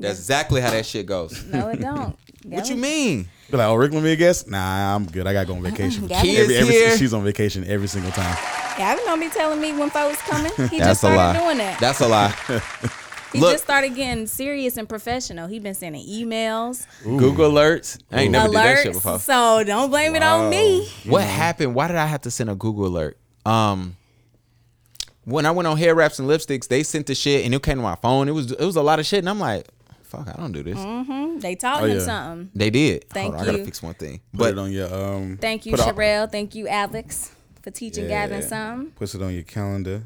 That's exactly how that shit goes. No, it don't. What you mean? Be like, oh, Rick, let me guess. Nah, I'm good. I gotta go on vacation. Gavin- every, every, here. She's on vacation every single time. Gavin don't be telling me when folks coming. He That's just a started lie. doing that. That's a lie. he look- just started getting serious and professional. He been sending emails, Google alerts. I ain't never did that shit before. alerts. So don't blame it on me. What happened? Why did I have to send a Google alert? Um, when I went on hair wraps and lipsticks, they sent the shit and it came to my phone. It was it was a lot of shit, and I'm like, fuck, I don't do this. They taught Oh, him yeah. something. They did. Thank Hold on, I gotta fix one thing. Put But it on your um. Thank you, put it- Sherelle. Thank you, Alex, for teaching Gavin Yeah. something. Puts it on your calendar.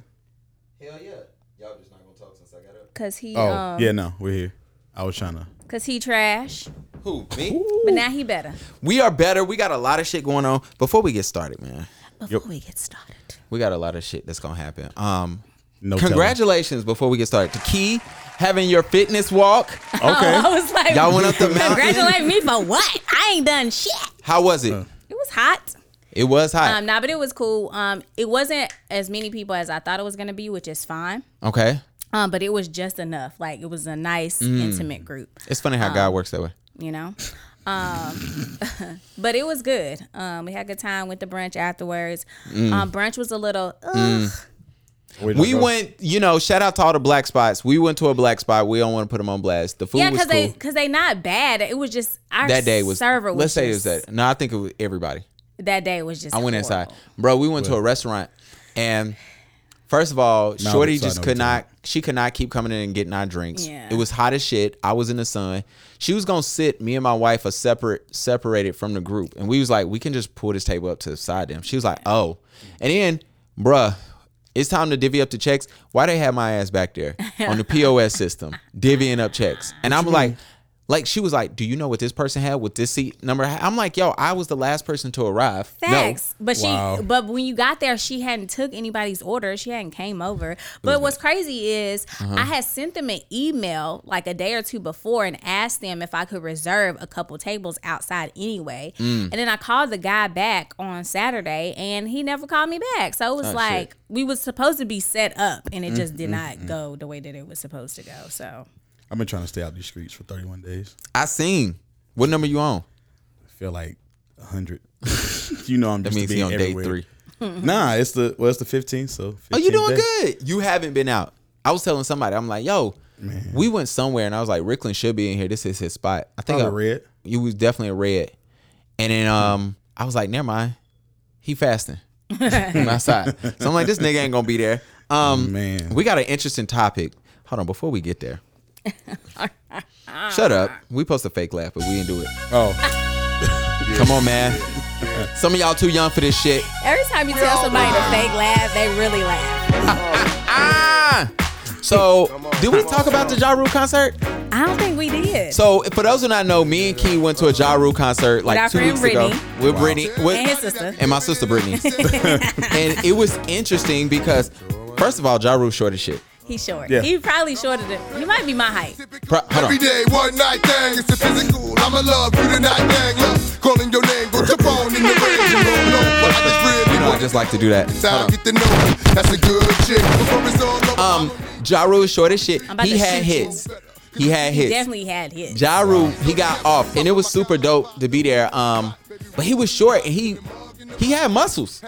hell yeah, y'all just not gonna talk since I got up. Cause he, Oh um, yeah, no, we're here. I was trying to. cause he trash, Who me? but now he better. We are better. We got a lot of shit going on. Before we get started, man, Before we get started, we got a lot of shit that's gonna happen. Um, No. telling. congratulations. Before we get started, to Key having your fitness walk. Okay. I was like, Y'all went up the mountain. Congratulate me for what? I ain't done shit. How was it? It was hot. It was hot. Um, nah, but it was cool. Um, it wasn't as many people as I thought it was gonna be, which is fine. okay. Um, but it was just enough. Like it was a nice, Mm. intimate group. It's funny how God works that way. You know. Um, but it was good. Um, we had a good time. Went to brunch afterwards. Mm. Um, brunch was a little. Ugh. Wait, We no, went, you know, shout out to all the black spots. We went to a black spot. We don't want to put them on blast. The food Yeah, was because cool. they because they not bad. It was just our that day was server. Was let's say it was that. No, I think it was everybody. that day was just. I went inside, bro. We went to a restaurant, and first of all, Shorty just could what you're not. She could not keep coming in and getting our drinks. Yeah. It was hot as shit. I was in the sun. She was gonna sit. Me and my wife are separate, separated from the group, and we was like, we can just pull this table up to the side. Them. She was like, oh, and then, bruh. It's time to divvy up the checks. Why they have my ass back there on the POS system, divvying up checks? And I'm like, like she was like, "Do you know what this person had? with this seat number?" I'm like, "Yo, I was the last person to arrive." Facts. But she Wow. but when you got there, she hadn't took anybody's order. She hadn't came over. But what's crazy is Uh-huh. I had sent them an email like a day or two before and asked them if I could reserve a couple tables outside anyway. Mm. And then I called the guy back on Saturday and he never called me back. So it was Oh, like shit. we was supposed to be set up and it Mm, just did not go the way that it was supposed to go. So I've been trying to stay out these streets for 31 days. I seen. What number you on? I feel like 100. you know I'm That just means being on day everywhere. three. Nah, it's the well, it's the 15th. So Oh, you doing day. good? You haven't been out. I was telling somebody, I'm like, yo, we went somewhere, and I was like, Rickland should be in here. This is his spot. I think Probably I- red. You was definitely a red. And then um, I was like, never mind. He fasting. I'm outside. So I'm like, this nigga ain't gonna be there. Um, Man. we got an interesting topic. Hold on, before we get there. Shut up. We post a fake laugh, but we didn't do it. Oh, Come on, man. Some of y'all too young for this shit. every time you tell somebody to fake laugh, they really laugh. Ah! So, did we talk about the Ja Rule concert? I don't think we did. So, for those who not know, me and Key went to a Ja Rule concert like two friend weeks ago Brittany. with Brittany with, And his sister. and my sister Brittany. and it was interesting because, first of all, Ja Rule short as shit. He's short. Yeah. He probably shorter than he might be my height. Pro- hold on. Every day, one night thing. It's a physical. I'ma love you tonight, thing. Love calling your name. Go jump on in the ring. You don't know, but I just really You know, I just like to do that. That's how Hold get to know. you. That's a good chick. Before it's all over, on. Um, Ja Rule is short as shit. I'm about He had shoot you. hits. He had He hits. definitely had hits. Ja Rule, he got off, and it was super dope to be there. Um, but he was short, and he he had muscles.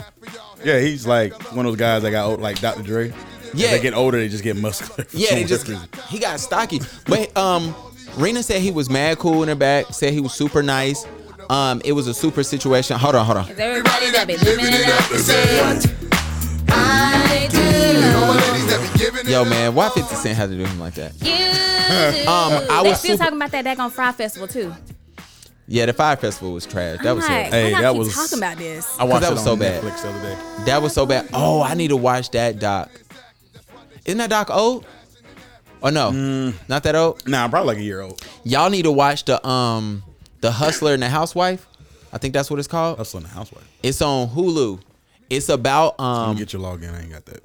yeah, he's like one of those guys that got old, like Dr. Dre. Yeah. They get older, they just get muscular. Yeah, they just reason. he got stocky. But um Rena said he was mad cool in her back, said he was super nice. Um, it was a super situation. Hold on, hold on. Is everybody that be living it up to say what I all my do. ladies that be giving it Yo, man, why 50 Cent had to do him like that? You do. Um, I they was still super- talking about that back on Fyre Festival too. Yeah, the Fyre Festival was trash. That I'm was like, terrible. Hey, that keep was- talking about this. I watched that it was on so bad. Netflix the other day. That was so bad. Oh, I need to watch that doc. Isn't that doc old? Or no, Mm. not that old. Nah, probably like a year old. Y'all need to watch the um the Hustler and the Housewife. I think that's what it's called. Hustling the housewife. It's on Hulu. It's about Um, um get your login. I ain't got that.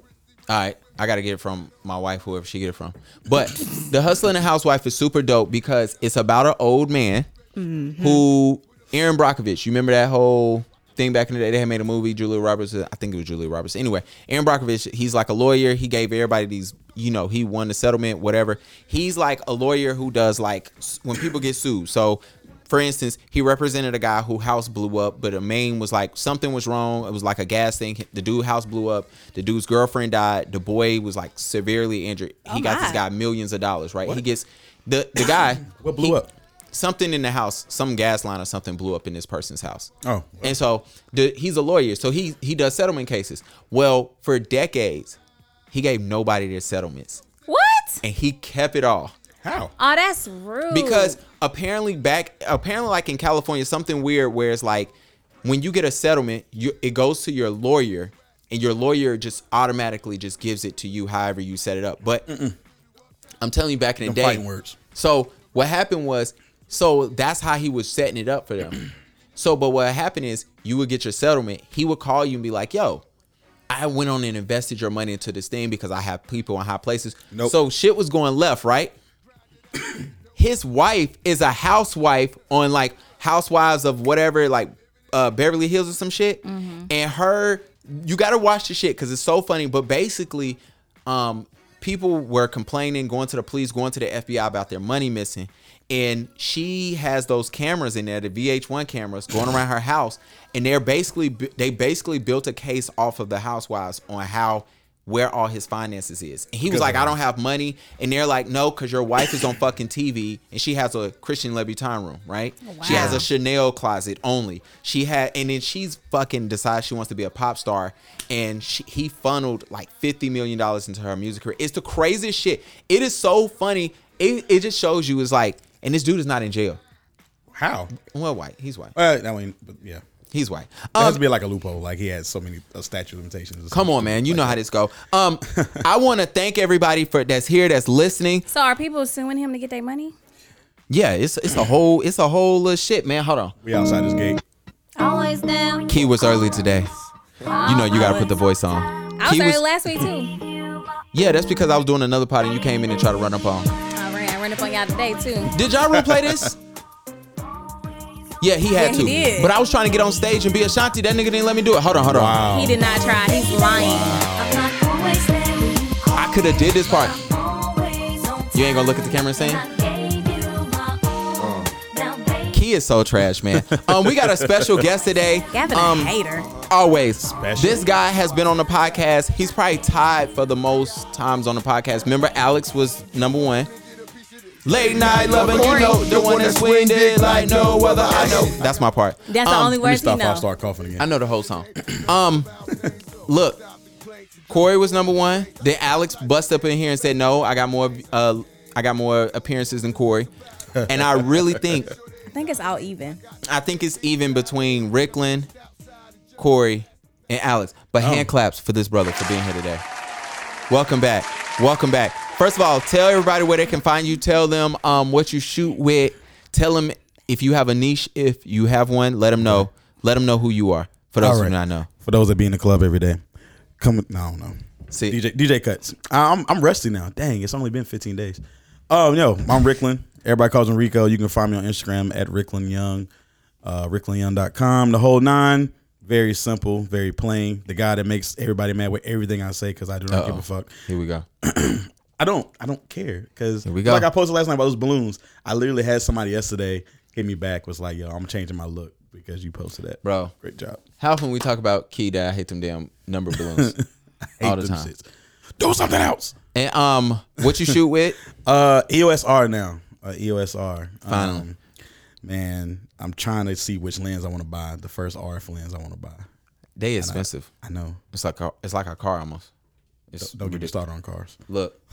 All right, I gotta get it from my wife, whoever she get it from. But the hustler and the housewife is super dope because it's about an old man Mm-hmm. who Erin Brockovich. You remember that whole thing back in the day. They had made a movie. Julia Roberts, I think it was Julia Roberts. Anyway, Erin Brockovich, he's like a lawyer. He gave everybody these, you know, he won the settlement, whatever. He's like a lawyer who does like when people get sued. So, for instance, he represented a guy who house blew up, but a main was like something was wrong. It was like a gas thing. The dude house blew up. The dude's girlfriend died. The boy was like severely injured. Oh he Oh got this guy millions of dollars, right? He gets the the guy. What blew he- up? Something in the house, some gas line or something blew up in this person's house. Oh. and so the, he's a lawyer, so he he does settlement cases. Well, for decades, he gave nobody their settlements, What? and he kept it all How? Oh, that's rude. because apparently back apparently like in California something weird where it's like when you get a settlement you it goes to your lawyer and your lawyer just automatically just gives it to you however you set it up but I'm telling you back in the Them day fighting words. so what happened was so that's how he was setting it up for them so but what happened is you would get your settlement he would call you and be like yo I went on and invested your money into this thing because I have people in high places. Nope. So shit was going left, right? his wife is a housewife on like Housewives of whatever, like uh, Beverly Hills or some shit. And her, you got to watch the shit because it's so funny. But basically, um, people were complaining, going to the police, going to the FBI about their money missing. And she has those cameras in there, the VH1 cameras, going around her house, and they're basically they basically built a case off of the housewives on how where all his finances is. And he was Good like, for I don't have money. And they're like, no, because your wife is on fucking TV and she has a Christian Louboutin room, right? Oh, she has a Chanel closet only. She had, and then she's fucking decides she wants to be a pop star. And she, he funneled like $50 million into her music career. It's the craziest shit. It is so funny. It, it just shows you it's like, and this dude is not in jail. How? Well, white. He's white. Uh, I mean, but yeah. He's white. There Um, has to be like a loophole. Like he had so many uh, statute limitations. Come on, man. You like know that. how this go. Um, I want to thank everybody for that's here, that's listening. So are people suing him to get their money? Yeah, it's it's a whole it's a whole little shit, man. Hold on. We outside this gate. Always down. Key was early today. You know you gotta put the voice on. I was Key early last week too. yeah, that's because I was doing another pod and you came in and tried to run up on. I ran, I ran up on y'all today too. Did y'all replay this? Yeah, he had Yeah, he to. did. But I was trying to get on stage and be Ashanti. That nigga didn't let me do it. Hold on, hold on. Wow. He did not try. He's lying. I could have did this part. You ain't gonna look at the camera and sing? Key is so trash, man. Um, we got a special guest today. Gavin Um, a hater. Always. Special. This guy has been on the podcast. He's probably tied for the most times on the podcast. Remember, Alex was number one. Late night loving, you know, the one that swinged it like no other. I know. That's my part. That's the Um, only Let me words he stop. I'll knows. start coughing again. I know the whole song. Um, look, Corey was number one. Then Alex bust up in here and said, "No, I got more. Uh, I got more appearances than Corey." And I really think, I think it's all even. I think it's even between Rickland, Corey, and Alex. But hand claps for this brother for being here today. Welcome back. Welcome back. First of all, tell everybody where they can find you. Tell them um, what you shoot with. Tell them if you have a niche. If you have one, let them know. Let them know who you are. For those All who do not know. For those that be in the club every day, come. No, I don't know. See, DJ DJ cuts. I'm I'm rusty now. Dang, it's only been 15 days. Oh no, I'm Rickland. Everybody calls me Rico. You can find me on Instagram at Rickland Young, uh, RicklandYoung.com. The whole nine. Very simple, very plain. The guy that makes everybody mad with everything I say because I do not give Uh-oh. a fuck. Here we go. I don't. I don't care because we go. like I posted last night about those balloons. I literally had somebody yesterday hit me back was like, "Yo, I'm changing my look because you posted that, Bro. Great job. How often we talk about Key that I hate them damn number balloons all the time. shits. Do something else. And um, what you shoot with? Uh, EOS R now. Uh, EOS R. Finally. Um, man, I'm trying to see which lens I want to buy. The first RF lens I want to buy. They expensive. I know. It's like a, it's like a car almost. It's Don't get me ridiculous. started on cars. Look.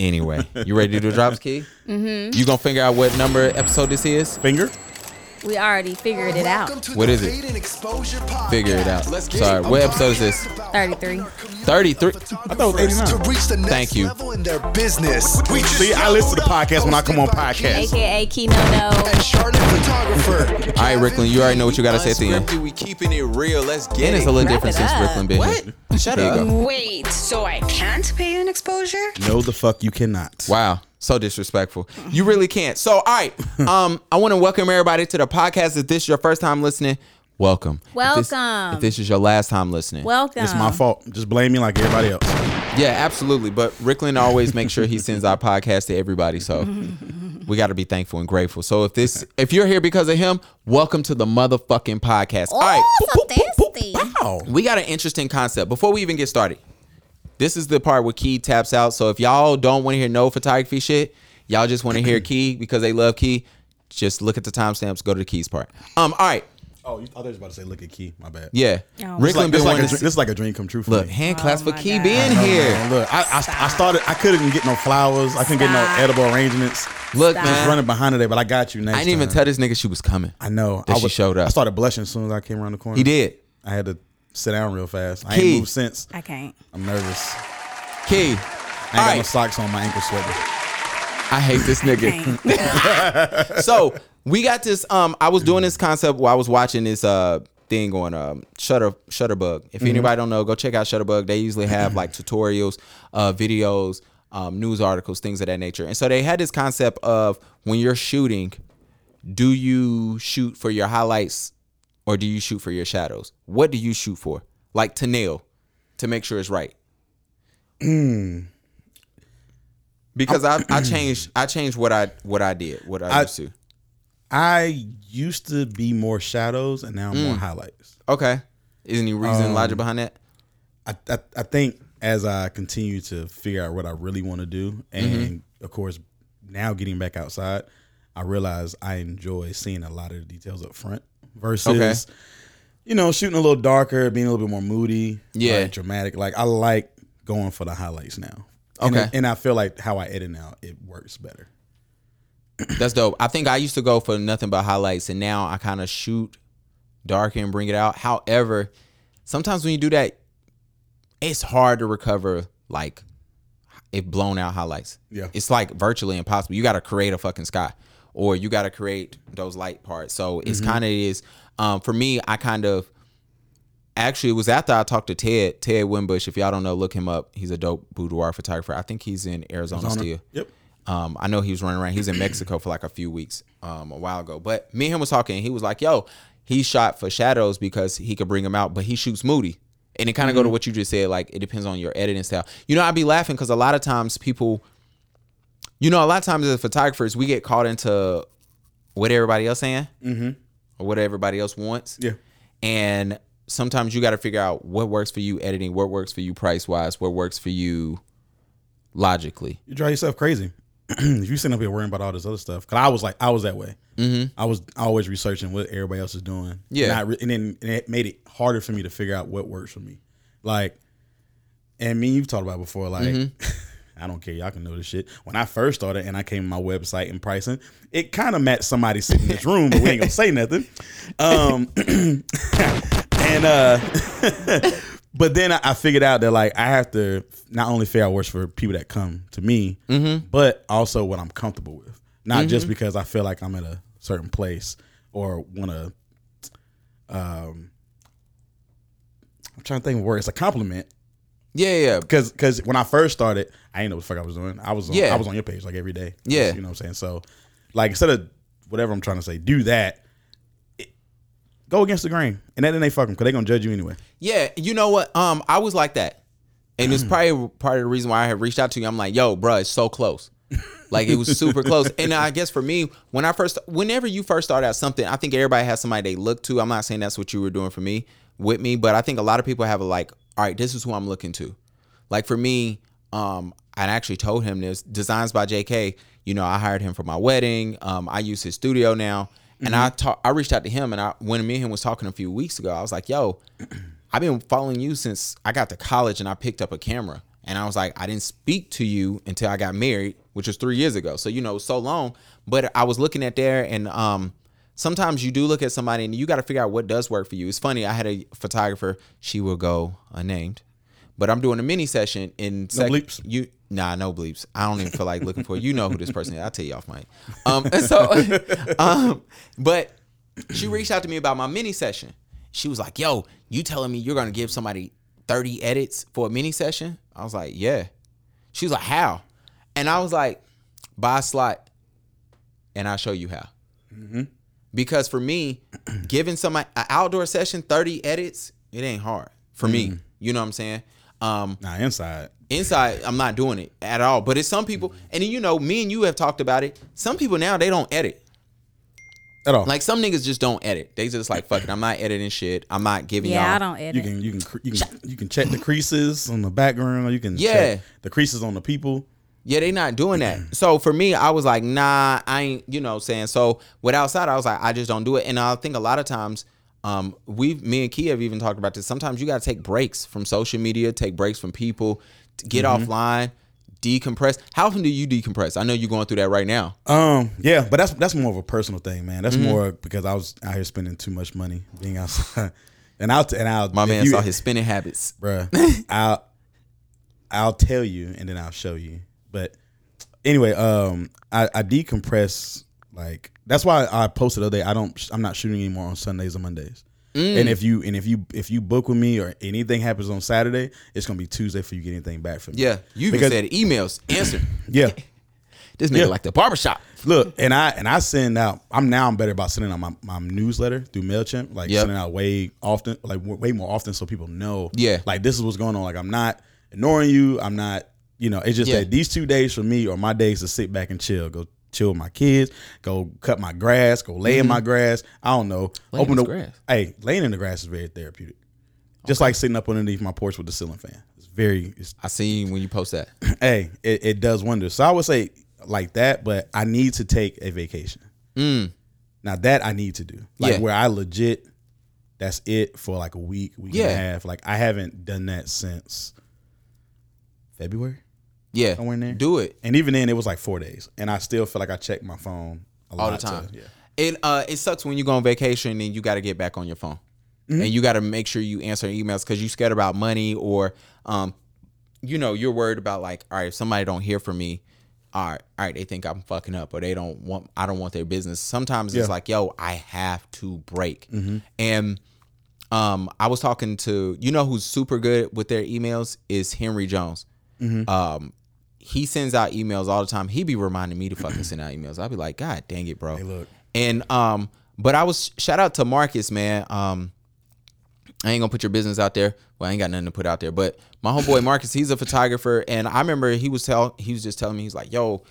Anyway, you ready to do the drops, Key? Mm-hmm. You gonna figure out what number episode this is? Finger. We already figured it out. What is it? Figure it out. Sorry, what episode is this? 33. 33. I thought it was 89. To reach the next Thank you. level in their business. See, I listen to the podcast when I come on podcast. AKA Kino No. and Charlotte photographer. All right, Rickland, you already know what you gotta say at the end. We keeping it real. Let's get And it's a little different since up. Rickland been What? here. Shut There up. Wait, so I can't Paid in Exposure? No, the fuck you cannot. Wow. So disrespectful. You really can't. So, all right. Um, I want to welcome everybody to the podcast. If this is your first time listening, welcome. If this- Welcome. If this, is your last time listening, Welcome. It's my fault. Just blame me like everybody else. yeah, absolutely. But Rickland always makes sure he sends our podcast to everybody. So we got to be thankful and grateful. So if this, if you're here because of him, welcome to the motherfucking podcast. All right. Oh, so thirsty. Wow. We got an interesting concept. Before we even get started, this is the part where Key taps out. So if y'all don't want to hear no photography shit, y'all just want to hear Key because they love Key, just look at the timestamps, go to the Keys part. Um, all right. Oh, you, I thought you was about to say look at Key. My bad. Yeah. Oh. This is like, this, been like a, wanting to see- this is like a dream come true for Look, me. hand claps for Key God. being here. Man, look, I, I, I started. I couldn't get no flowers. I couldn't get no edible arrangements. Look, Stop. Just man. running behind today, but I got you next. I didn't even tell this nigga she was coming. I know. that I she showed up. I started blushing as soon as I came around the corner. He did. I had to sit down real fast. I Key. ain't moved since. I can't. I'm nervous. Key. I ain't All got no right. socks on. My ankle sweating. I hate this nigga. Can't. so we got this. Um, I was doing this concept while I was watching this uh thing on um Shutter Shutterbug. If anybody don't know, go check out Shutterbug. They usually have like tutorials, uh, videos, um, news articles, things of that nature. And so they had this concept of when you're shooting, do you shoot for your highlights or do you shoot for your shadows? What do you shoot for? Like to nail, to make sure it's right. because I, I changed I changed what I what I did what I, I- used to. I used to be more shadows, and now I'm Mm. more highlights. Okay. Is there any reason logic behind that? I, I I think as I continue to figure out what I really want to do, and Mm-hmm. of course now getting back outside, I realize I enjoy seeing a lot of the details up front versus. Okay. You know, shooting a little darker, being a little bit more moody, Yeah. like, dramatic. Like I like going for the highlights now. And Okay. I- and I feel like how I edit now, it works better. That's dope. I think I used to go for nothing but highlights, and now I kind of shoot darker and bring it out. However, sometimes when you do that, it's hard to recover like if blown out highlights. Yeah. it's like virtually impossible. You got to create a fucking sky, or you got to create those light parts. So it's kind of is. Um, for me, I kind of actually it was after I talked to Ted Ted Wimbush. If y'all don't know, look him up. He's a dope boudoir photographer. I think he's in Arizona, Arizona. still. Yep. Um, I know he was running around. He's in Mexico for like a few weeks um, a while ago. But me and him was talking. He was like, "Yo, he shot for shadows because he could bring them out, but he shoots moody." And it kind of go to what you just said. Like it depends on your editing style. You know, I'd be laughing because a lot of times people, you know, a lot of times as photographers, we get caught into what everybody else saying or what everybody else wants. Yeah. And sometimes you got to figure out what works for you editing, what works for you price wise, what works for you logically. you drive yourself crazy. if you sitting up here worrying about all this other stuff, because I was like, I was that way. Mm-hmm. I was always researching what everybody else is doing. Yeah. and, re- and then and it made it harder for me to figure out what works for me. Like, and me, you've talked about before. Like, I don't care. Y'all can know this shit. When I first started and I came to my website and pricing, it kind of matched somebody sitting in this room, but we ain't gonna say nothing. Um, and uh, but then I, figured out that like I have to not only out what's for people that come to me, but also what I'm comfortable with. Not just because I feel like I'm at a certain place or want to. Um, I'm trying to think of word. It's a compliment Yeah, yeah. because because when I first started, I didn't know what the fuck I was doing. I was on, Yeah. I was on your page like every day. Yeah. you know what I'm saying. So, like instead of whatever I'm trying to say, do that. It- go against the grain, and then they fuck them because they gonna judge you anyway. Yeah, you know what? Um, I was like that, and it's probably part of the reason why I had reached out to you. I'm like, yo, bro, it's so close. Like it was super close. And I guess for me, when I first, whenever you first start out something, I think everybody has somebody they look to. I'm not saying that's what you were doing for me with me, but I think a lot of people have a like, all right, this is who I'm looking to. Like for me, um, I actually told him this designs by JK. You know, I hired him for my wedding. Um, I use his studio now, and I talk, I reached out to him, and I when me and him was talking a few weeks ago, I was like, "Yo, I've been following you since I got to college, and I picked up a camera." And I was like, I didn't speak to you until I got married, which was three years ago. So you know, so long. But I was looking at there, and um, sometimes you do look at somebody, and you got to figure out what does work for you. It's funny. I had a photographer. She will go unnamed, but I'm doing a mini session in No bleeps? You nah, no bleeps. I don't even feel like looking for. it. You know who this person is. I'll tell you off mic. Um, and so, um, but she reached out to me about my mini session. She was like, "Yo, you telling me you're gonna give somebody 30 edits for a mini session?" I was like, "Yeah." She was like, "How?" And I was like, "Buy a slot, and I'll show you how." because for me, giving somebody an outdoor session, 30 edits, it ain't hard for me. You know what I'm saying? Um, Nah, inside. inside, I'm not doing it at all. But it's some people, and then, you know, me and you have talked about it. Some people now they don't edit. At all. Like some niggas just don't edit. They just like fuck it. I'm not editing shit. I'm not giving Yeah, y'all. I don't edit. you can you can you can you can check the creases on the background. You can Yeah. check the creases on the people. Yeah, they not doing that. So for me, I was like, nah, I ain't, you know, saying. So with outside, I was like, I just don't do it. And I think a lot of times, um, we, me and Kia have even talked about this. Sometimes you got to take breaks from social media, take breaks from people, get offline, decompress. How often do you decompress? I know you're going through that right now. Um, yeah, but that's that's more of a personal thing, man. That's Mm-hmm. more because I was out here spending too much money being outside, and I'll and I'll My man you- saw his spending habits. bruh. I'll I'll tell you and then I'll show you. But anyway, um, I, I decompress like that's why I posted the other day. I don't. I'm not shooting anymore on Sundays and Mondays. Mm. And if you and if you if you book with me or anything happens on Saturday, it's gonna be Tuesday for you to get anything back from me. Yeah, you even Because- said emails, answer. Yeah. This nigga Yeah. like the barbershop. Look, and I and I send out. I'm now I'm better about sending out my, my newsletter through Mailchimp, like Yep. sending out way often, like way more often, so people know. Yeah. like this is what's going on. Like I'm not ignoring you. I'm not. You know, it's just Yeah. that these two days for me are my days to sit back and chill. Go chill with my kids. Go cut my grass. Go lay in my grass. I don't know. Mm-hmm. Lay in Open the grass. Hey, laying in the grass is very therapeutic. Just like sitting up underneath my porch with the ceiling fan. It's very. It's I seen when you post that. hey, it, it does wonders. So I would say like that, but I need to take a vacation. Now that I need to do, like Mm. Yeah. where I legit, that's it for like a week, week and a half. Like I haven't done that since February, Yeah, somewhere in there. do it. and even then it was like four days, and I still feel like I check my phone a all the lot to- time. yeah. It uh it sucks when you go on vacation and you got to get back on your phone, Mm-hmm. and you got to make sure you answer emails because you scared about money or um, you know, you're worried about like, all right, if somebody don't hear from me, all right, all right, they think I'm fucking up or they don't want, I don't want their business. Sometimes it's like, yo, I have to break, and um, I was talking to you know who's super good with their emails is Henry Jones. Um, he sends out emails all the time. He be reminding me to fucking send out emails. I'll be like, God dang it, bro. Hey, look. And um, but I was shout out to Marcus, man. Um, I ain't gonna put your business out there. Well, I ain't got nothing to put out there. But my homeboy Marcus, he's a photographer, and I remember he was tell he was just telling me he's like, "Yo,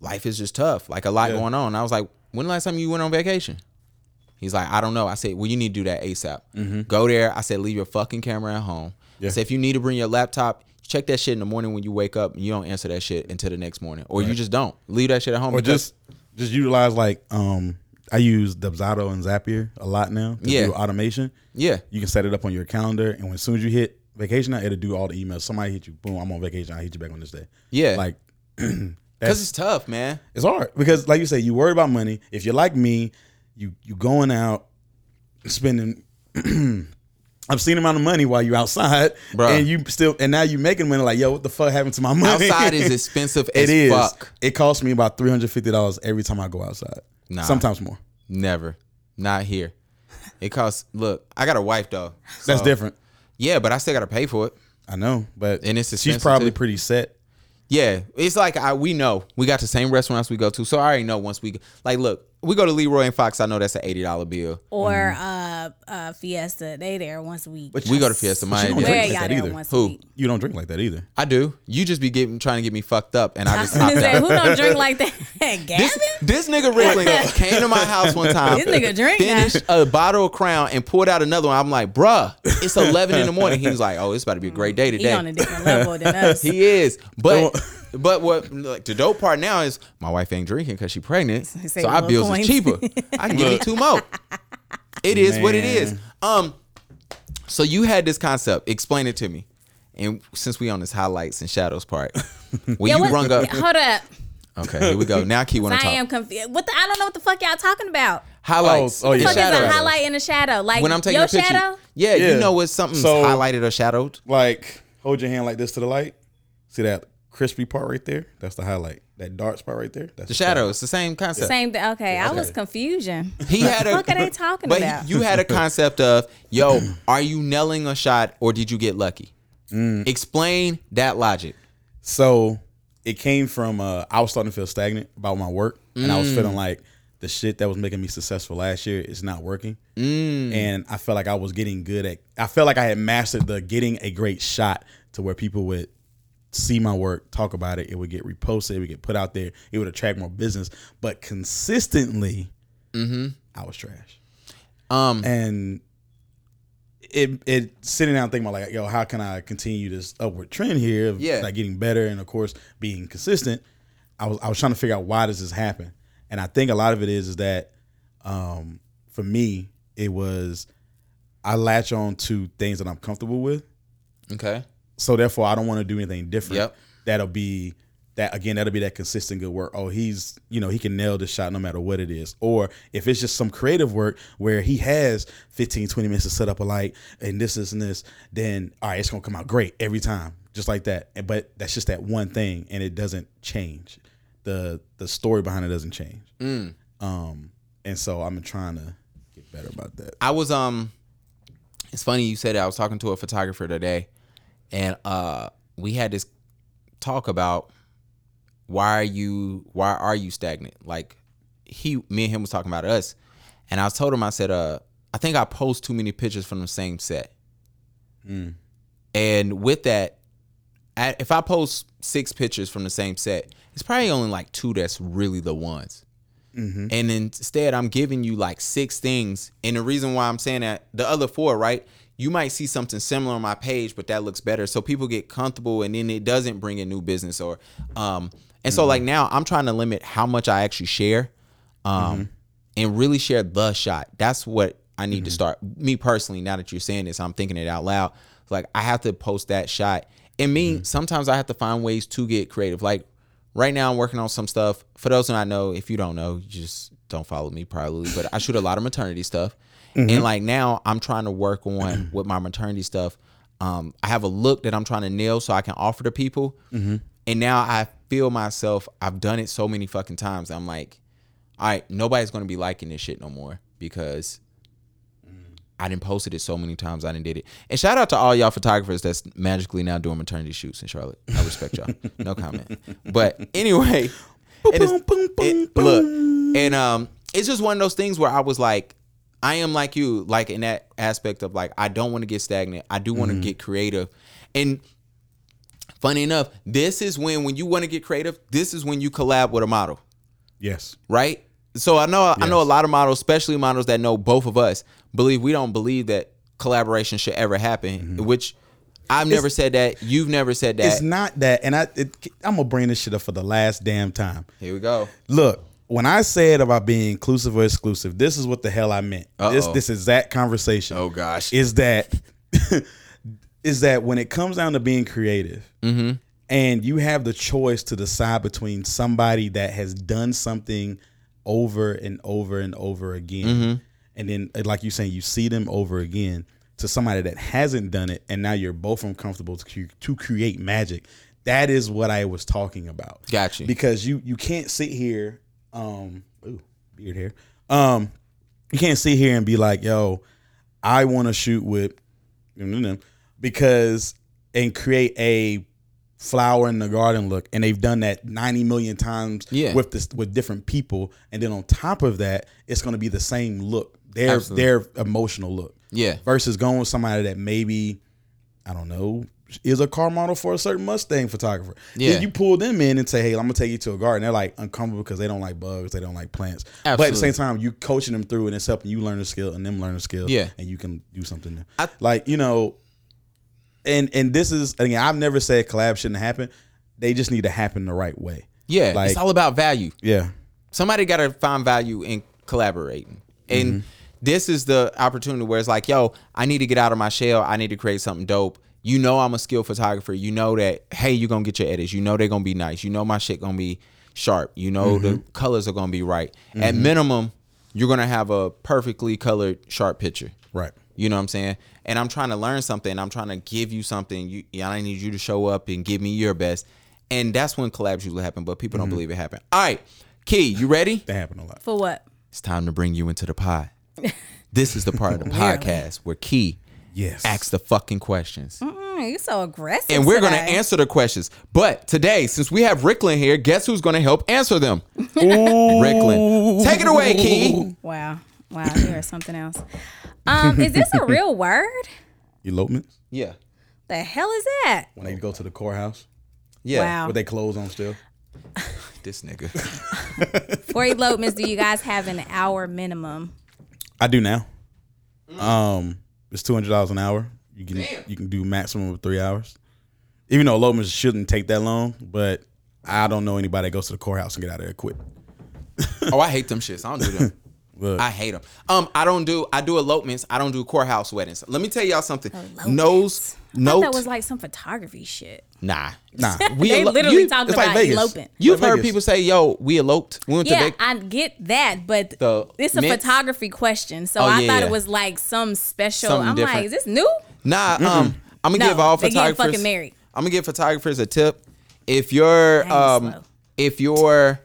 life is just tough. Like a lot Yeah. going on." And I was like, "When the last time you went on vacation?" He's like, "I don't know." I said, "Well, you need to do that ASAP. Go there." I said, "Leave your fucking camera at home." Mm-hmm. Yeah. I said, "If you need to bring your laptop." Check that shit in the morning when you wake up. And you don't answer that shit until the next morning, or you just don't leave that shit at home. or just just utilize like um I use Dubsado and Zapier a lot now to Yeah. do automation. yeah, You can set it up on your calendar, and when as soon as you hit vacation, it'll do all the emails. Somebody hit you, boom, I'm on vacation. I hit you back on this day. Yeah. like because it's tough, man. it's hard because, like you say, you worry about money. If you're like me, you you going out spending. obscene amount of money while you're outside, Bruh. and you still, and now you're making money. Like, yo, what the fuck happened to my money? Outside is expensive as It is. fuck. It costs me about three hundred fifty dollars every time I go outside. Nah. Sometimes more. Never. Not here. It costs. Look, I got a wife though. That's different. Yeah, but I still gotta pay for it. I know, but And it's she's expensive, probably too. pretty set. Yeah, it's like I we know we got the same restaurants we go to, so I already know once we like look. We go to Leroy and Fox. I know that's an eighty dollar bill. Or uh, uh, Fiesta. They there once a week. But We go to Fiesta. My you don't drink like y'all that either. Who? You don't drink like that either. I do. You just be getting trying to get me fucked up, and I just I opt say, who don't drink like that? Gavin? This, this nigga Rickland came to my house one time. This nigga drink now. Finished a bottle of Crown and poured out another one. I'm like, bruh, it's 11 in the morning. He was like, oh, it's about to be a great day today. he today. on a different level than us. He is, but but what like the dope part now is my wife ain't drinking because she pregnant, so our bills coins. is cheaper. I can give you two more. It is what it is. Um, so you had this concept. Explain it to me. And since we on this highlights and shadows part, when Yeah, you what- brung up, Hold up. okay, here we go. Now, Key want to I am confused. What the, I don't know what the fuck y'all talking about. highlights. Oh, oh, The yeah. fuck is shadows. a highlight in a shadow? Like When I'm taking your a picture, shadow? yeah, Yeah. you know when something's So- highlighted or shadowed. Like, hold your hand like this to the light. See that crispy part right there? That's the highlight. That dark spot right there. That's The shadow. It's the same concept. Same thing. Okay, I was confusion. He had a. What are they talking but about? you had a concept of, yo, are you nailing a shot or did you get lucky? Mm. Explain that logic. So it came from uh, I was starting to feel stagnant about my work, and I was feeling like the shit that was making me successful last year is not working. Mm. And I felt like I was getting good at. I felt like I had mastered the getting a great shot to where people would see my work, talk about it. It would get reposted. It would get put out there. It would attract more business. But consistently, I was trash. Mm-hmm. Um, And it it sitting down thinking about like, yo, how can I continue this upward trend here of Yeah. like getting better and of course being consistent. I was I was trying to figure out why does this happen, and I think a lot of it is is that um, for me it was I latch on to things that I'm comfortable with, okay. So therefore I don't want to do anything different. Yep. That'll be that again. That'll be that consistent good work. Oh, he's you know he can nail the shot no matter what it is. Or if it's just some creative work where he has 15, 20 minutes to set up a light and this, this, and this, then all right, it's gonna come out great every time, just like that. And- But that's just that one thing, and it doesn't change. the The story behind it doesn't change. Um, and so I'm trying to get better about that. I was um it's funny you said that. I was talking to a photographer today and uh we had this talk about why are you why are you stagnant? Like he me and him was talking about us and I told him I said uh I think I post too many pictures from the same set. And with that I, if I post six pictures from the same set, it's probably only like two that's really the ones. And instead, I'm giving you like six things. And the reason why I'm saying that, the other four, right? You might see something similar on my page, but that looks better. So people get comfortable and then it doesn't bring in new business or um and so like now I'm trying to limit how much I actually share. Um and really share the shot. That's what I need to start. Me personally, now that you're saying this, I'm thinking it out loud. Like I have to post that shot. And me, sometimes I have to find ways to get creative. Like right now I'm working on some stuff. For those who I know, if you don't know, you just don't follow me probably. But I shoot a lot of maternity stuff. And like now I'm trying to work on with my maternity stuff. Um, I have a look that I'm trying to nail so I can offer to people. And now I feel myself, I've done it so many fucking times. I'm like, all right, nobody's gonna be liking this shit no more because I didn't posted it so many times. I didn't did it. And shout out to all y'all photographers that's magically now doing maternity shoots in Charlotte. I respect y'all. No comment. But anyway, it is- it- look, and um, it's just one of those things where I was like, I am like you, like in that aspect of like I don't want to get stagnant. I do want to mm-hmm. get creative, and funny enough, this is when when you want to get creative. This is when you collab with a model Yes. right? So I know I know a lot of models, especially models that know both of us, believe we don't believe that collaboration should ever happen. Mm-hmm. Which I've never said that. You've never said that. It's not that, and I it, I'm gonna bring this shit up for the last damn time. Here we go. Look, when I said about being inclusive or exclusive, this is what the hell I meant. This Uh-oh. this exact conversation. Oh, gosh. is that is that when it comes down to being creative, Mm-hmm. and you have the choice to decide between somebody that has done something over and over and over again, Mm-hmm. and then like you saying, you see them over again to somebody that hasn't done it, and now you're both uncomfortable to to create magic. That is what I was talking about. Gotcha. Because you you can't sit here, um, ooh, beard hair. Um, you can't sit here and be like, yo, I want to shoot with, because and create a flower in the garden look, and they've done that ninety million times Yeah. with this with different people, and then on top of that, it's going to be the same look, their Absolutely. their emotional look, Yeah. versus going with somebody that maybe, I don't know. Is a car model for a certain Mustang photographer. Yeah. Then you pull them in and say, "Hey, I'm gonna take you to a garden." They're like uncomfortable because they don't like bugs, they don't like plants. But at the same time, you coaching them through, and it's helping you learn a skill and them learn a skill. Yeah. and you can do something. There. I- like you know, and and this is again, I've never said collab shouldn't happen. They just need to happen the right way. Yeah. Like- it's all about value. Yeah, somebody got to find value in collaborating and mm-hmm. this is the opportunity where it's like yo i need to get out of my shell i need to create something dope you know i'm a skilled photographer you know that hey you're gonna get your edits you know they're gonna be nice you know my shit gonna be sharp you know the mm-hmm. colors are gonna be right at mm-hmm. minimum you're gonna have a perfectly colored sharp picture right. you know what I'm saying? And I'm trying to learn something. I'm trying to give you something. You, yeah, I need you to show up and give me your best. And that's when collabs usually happen, but people don't mm-hmm. believe it happened. All right, Key, you ready? That happen a lot. For what? It's time to bring you into the pod. this is the part of the podcast where Key Yes. Ask the fucking questions. Mm, you so aggressive. and we're going to answer the questions. But today, since we have Rickland here, guess who's going to help answer them? Rickland. Take it away, Key. Wow, wow, you are something else. Um, is this a real word? Elopements Yeah. The hell is that? when they go to the courthouse Yeah. Wow. with their clothes on still. This nigga. For elopements, do you guys have an hour minimum? I do now. Um, it's two hundred dollars an hour. You can you can do maximum of three hours. Even though elopements shouldn't take that long, but I don't know anybody that goes to the courthouse and get out of there quick. Oh, I hate them shits. I don't do them. Look, I hate them. Um, I don't do. I do elopements. I don't do courthouse weddings. Let me tell y'all something. Nose, I thought note. that was like some photography shit. nah, nah. We they elo- literally you- talking it's like about Vegas. eloping. You've Like heard Vegas. people say, "Yo, we eloped. We went Yeah, to Vegas." I get that, but The it's a mints? photography question, so Oh, I yeah, thought yeah. it was like some special. Something I'm different. like, is this new? Nah, um, I'm gonna No, give all they getting photographers. fucking married. I'm gonna give photographers a tip. If your ain't um, slow. if your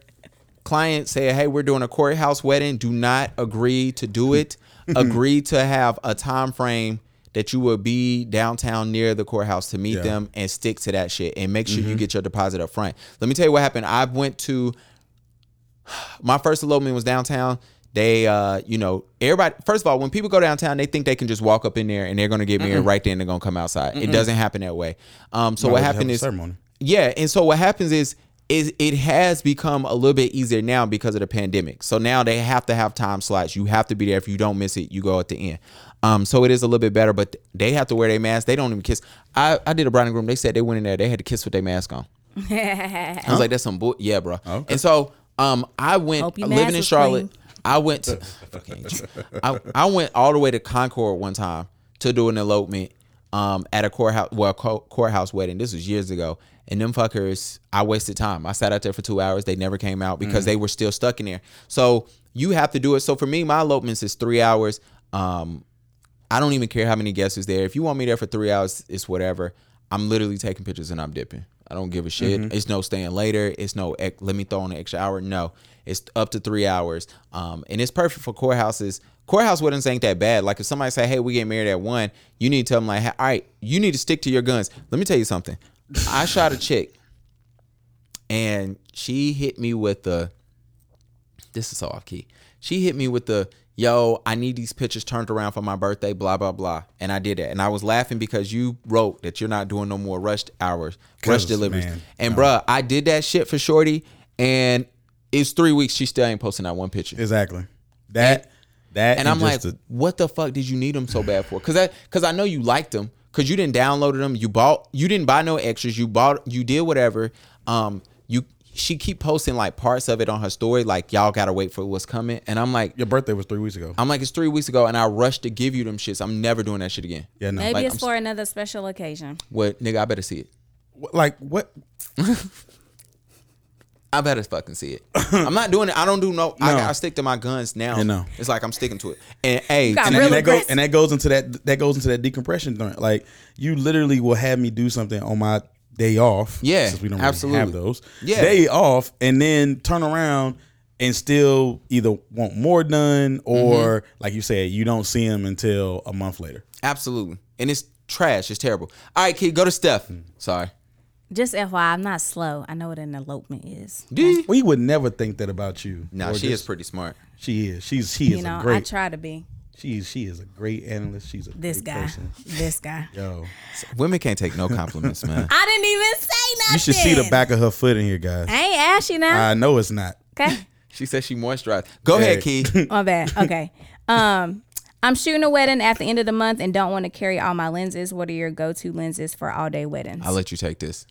client say, "Hey, we're doing a courthouse wedding," do not agree to do it. agree to have a time frame that you will be downtown near the courthouse to meet Yeah. them and stick to that shit and make sure you get your deposit up front. Let me tell you what happened. I went to my first elopement was downtown. They, uh, you know, everybody. First of all, when people go downtown, they think they can just walk up in there and they're gonna get married right then. They're gonna come outside. It doesn't happen that way. Um, so what happened is, ceremony. yeah, and so what happens is, is it has become a little bit easier now because of the pandemic. So now they have to have time slots. You have to be there. If you don't miss it, you go at the end. Um, so it is a little bit better, but they have to wear their mask. They don't even kiss. I, I did a bride and groom. They said they went in there. They had to kiss with their mask on. I was like, that's some bull. Yeah, bro. Okay. And so um, I went living in Charlotte. clean. I went to fucking I, I went all the way to Concord one time to do an elopement um, at a courthouse well co- courthouse wedding. This was years ago. And them fuckers, I wasted time. I sat out there for two hours. They never came out because they were still stuck in there. So you have to do it. So for me, my elopements is three hours. Um, I don't even care how many guests is there. If you want me there for three hours, it's whatever. I'm literally taking pictures and I'm dipping. I don't give a shit. It's no staying later. It's no let me throw in an extra hour. No, it's up to three hours. Um, and it's perfect for courthouses. Courthouse weddings ain't that bad. Like if somebody say, "Hey, we get married at one," you need to tell them like, "All right, you need to stick to your guns." Let me tell you something. I shot a chick, and she hit me with the this is so off key. She hit me with the yo, I need these pictures turned around for my birthday, blah blah blah. And I did that. And I was laughing because you wrote that you're not doing no more rushed hours, rush deliveries. man, and bruh, I did that shit for Shorty and it's three weeks. She still ain't posting that one picture. Exactly. That that And I'm like, a- what the fuck did you need them so bad for? Cause I cause I know you liked them. Cause you didn't download them. You bought you didn't buy no extras. You bought you did whatever. Um she keep posting like parts of it on her story, like y'all gotta wait for what's coming. And I'm like, your birthday was three weeks ago. I'm like, it's three weeks ago, and I rushed to give you them shits. I'm never doing that shit again. yeah, no. Maybe Like, it's I'm for another special occasion. What nigga? I better see it. What- like what? I better fucking see it. I'm not doing it. I don't do no. I, No. I stick to my guns now. I know. It's like I'm sticking to it. And hey, and, real and that goes and that goes into that that goes into that decompression thing. Like you literally will have me do something on my day off. Yeah, since we don't really absolutely. have those. Yeah. day off, and then turn around and still either want more done or Mm-hmm. like you said, you don't see them until a month later. absolutely. And it's trash. It's terrible. All right, kid, go to Steph. Hmm. Sorry. Just FYI, I'm not slow. I know what an elopement is. Do you? We would never think that about you. No, Or she is pretty smart. She is. She's she is You know, a I great. try to be she is she is a great analyst. She's a this great guy. person. This guy. Yo, Women can't take no compliments, man. I didn't even say nothing. you should see the back of her foot in here, guys. I ain't ashy now. I know it's not. okay. She said she moisturized. Go ahead, Key. My bad. Okay. Um, I'm shooting a wedding at the end of the month and don't want to carry all my lenses. What are your go-to lenses for all-day weddings? I'll let you take this.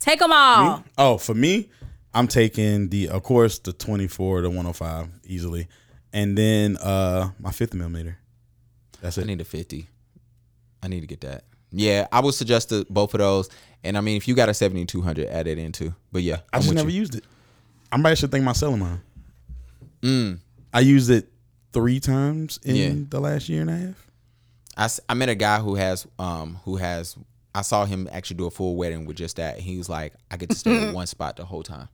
Take them all. Oh, for me, I'm taking the of course the 24 to 105 easily, and then uh my 50 millimeter. That's it. I need a 50. I need to get that. Yeah, I would suggest the, both of those. And I mean, if you got a 7200, add it in too. But yeah, I I'm just never you. used it. I might should think about selling mine. Mm. I used it three times in Yeah. the last year and a half. I, I met a guy who has um who has I saw him actually do a full wedding with just that. He was like, I get to stay in one spot the whole time.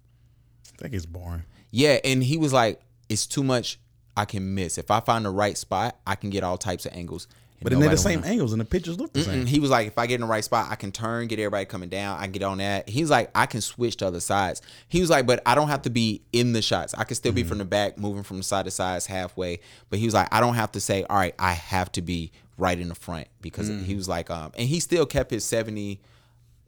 I think it's boring. Yeah, and he was like, it's too much I can miss. If I find the right spot, I can get all types of angles. But then they're the same wanna- angles and the pictures look the same. He was like, if I get in the right spot, I can turn, get everybody coming down. I can get on that. He's like, I can switch to other sides. He was like, but I don't have to be in the shots. I can still be from the back, moving from side to sides halfway. But he was like, I don't have to say, all right, I have to be right in the front because he was like, um, and he still kept his 70,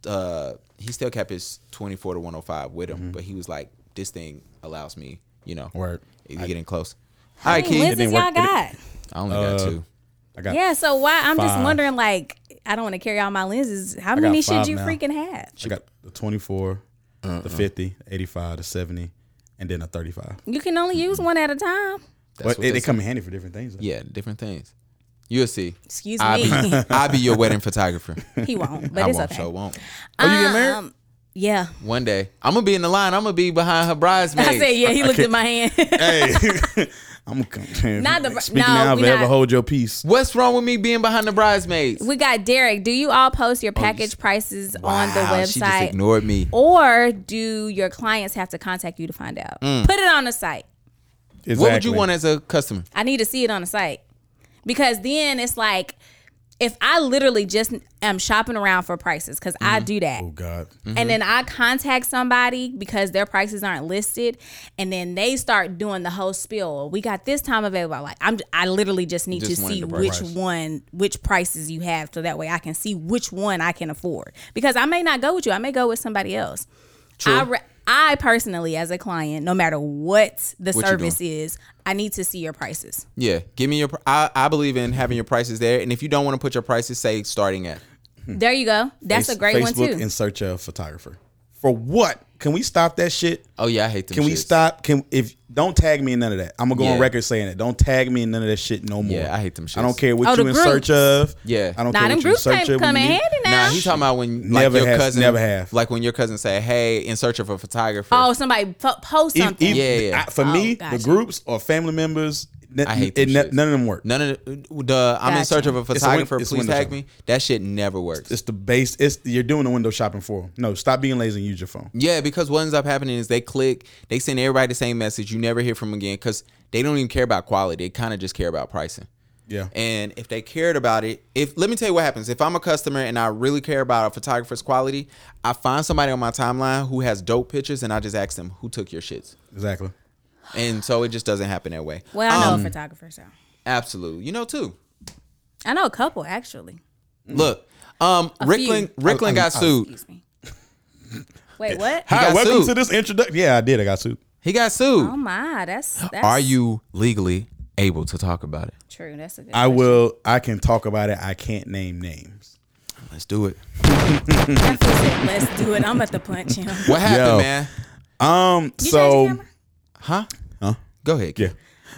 uh, he still kept his 24 to 105 with him. But he was like, this thing allows me, you know, Word. you getting close. All right, How many King. lenses didn't y'all work. It got? I only got Uh, two. I got Yeah, so why? I'm just Five. wondering, like, I don't want to carry all my lenses. How got many should five you now. freaking have? I got the 24, Uh-uh. the 50, 85, the 70, and then a 35. You can only use one at a time. That's But what they, they they come in handy for different things. though. Yeah, different things. You'll see. Excuse I'll me. be, I'll be your wedding photographer. he won't, but I it's won't, okay. so won't. Oh, you get married? Um, yeah. One day, I'm gonna be in the line. I'm gonna be behind her bridesmaids. I said, yeah. He looked at my hand. hey, I'm Not the- speaking no, now. we If ever hold your peace. What's wrong with me being behind the bridesmaids? we got Derek. Do you all post your package prices on the Oh, Wow, She just website, ignored me. or do your clients have to contact you to find out? Mm. Put it on the site. What would you want as a customer? I need to see it on the site because then it's like if I literally just am shopping around for prices because I mm-hmm. do that. Oh God. And then I contact somebody because their prices aren't listed, and then they start doing the whole spiel. We got this time available. Like I'm, I literally just need Just to see which price. one, which prices you have, so that way I can see which one I can afford. Because I may not go with you, I may go with somebody else. I, re- I personally, as a client, no matter what the What service is, I need to see your prices. Yeah, give me your. I, I believe in having your prices there, and if you don't want to put your prices, say starting at. There you go. That's Face- a great one too. in search of photographer. For what? Can we stop that shit? Oh yeah, I hate them. Can we shits. stop? Can if don't tag me in none of that? I'm gonna go on record saying it. Don't tag me in none of that shit no more. Yeah, I hate them shit. I don't care what Oh, you the in groups. search of. Yeah. I don't Nah, care them what you in groups search of. come when in you handy now. Nah, he talking about when like Never your has- cousin never have. Like when your cousin say, "Hey, in search of a photographer." oh, somebody po- post Ev- something. ev- Yeah, yeah. I- for Oh, me, gotcha. the groups or family members, n- I hate it, them ne- shits. none of them work. None of the, the I'm in search of a a win- photographer. it's a please window tag shopping. me. That shit never works. It's the base. It's you're doing the window shopping for 'em. No, stop being lazy and use your phone. Yeah, because what ends up happening is they click, they send everybody the same message. You never hear from them again because they don't even care about quality. They kind of just care about pricing. Yeah. And if they cared about it, if let me tell you what happens. If I'm a customer and I really care about a photographer's quality, I find somebody on my timeline who has dope pictures and I just ask them, who took your shits? Exactly. And so it just doesn't happen that way. Well, I know Um, a photographer, so Absolutely. You know too. I know a couple actually. Look, um, A Rickland, few. Rickland got sued. Excuse me. Wait, what? Hi, got welcome sued. to this introduction. Yeah, I did. I got sued. He got sued. Oh my, that's that's Are you legally able to talk about it? true? That's a good. I question. will. I can talk about it. I can't name names. Let's do it. That fool said, Let's do it. I'm about to punch him. What happened, Yo. man? Um. You so camera? Huh? Huh? Go ahead. yeah.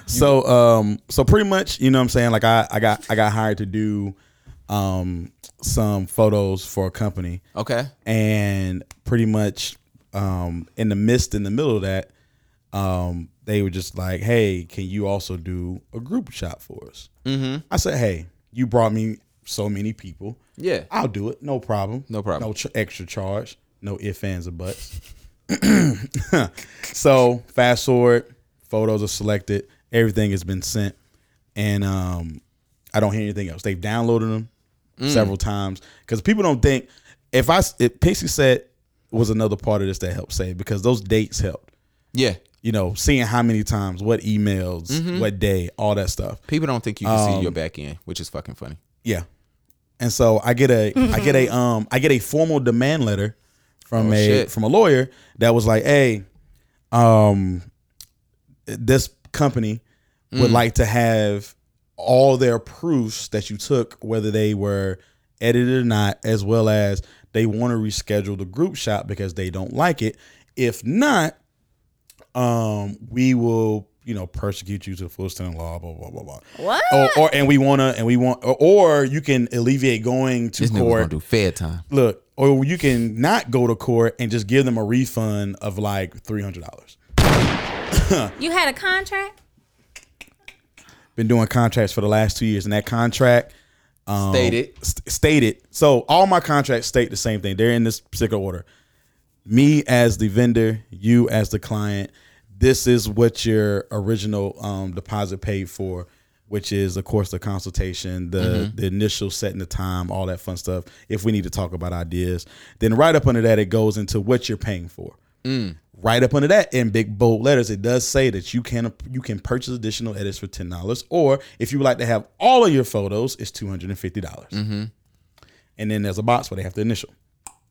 So um. So pretty much, you know, what I'm saying like I I got I got hired to do um some photos for a company. Okay. and pretty much um, in the midst in the middle of that um, they were just like hey can you also do a group shot for us mm-hmm. i said hey you brought me so many people Yeah. i'll do it no problem No problem. no ch- extra charge no ifs ands or buts so fast forward photos are selected everything has been sent and um, i don't hear anything else they've downloaded them Mm. several times because people don't think if i if Pixieset was another part of this that helped save because those dates helped Yeah. you know seeing how many times what emails Mm-hmm. what day all that stuff People don't think you can see Um, your back end, which is fucking funny. yeah and so i get a i get a um i get a formal demand letter from Oh, a shit. from a lawyer that was like hey um this company Mm. would like to have all their proofs that you took whether they were edited or not as well as they want to reschedule the group shot because they don't like it if not um we will you know persecute you to the full extent of law blah blah blah blah What? or, or and we want to and we want or, or you can alleviate going to This nigga gonna court do Fed time. look or you can not go to court and just give them a refund of like $300 You had a contract? been doing contracts for the last two years and that contract um, Stated. st- stated. So all my contracts state the same thing. They're in this particular order. Me as the vendor you as the client this is what your original um, deposit paid for which is of course the consultation, the mm-hmm. the initial setting the time, all that fun stuff. If we need to talk about ideas, then right up under that it goes into what you're paying for. Mm. Right up under that in big bold letters, it does say that you can you can purchase additional edits for ten dollars, or if you would like to have all of your photos, it's two hundred and fifty dollars. Mm-hmm. And then there's a box where they have to initial.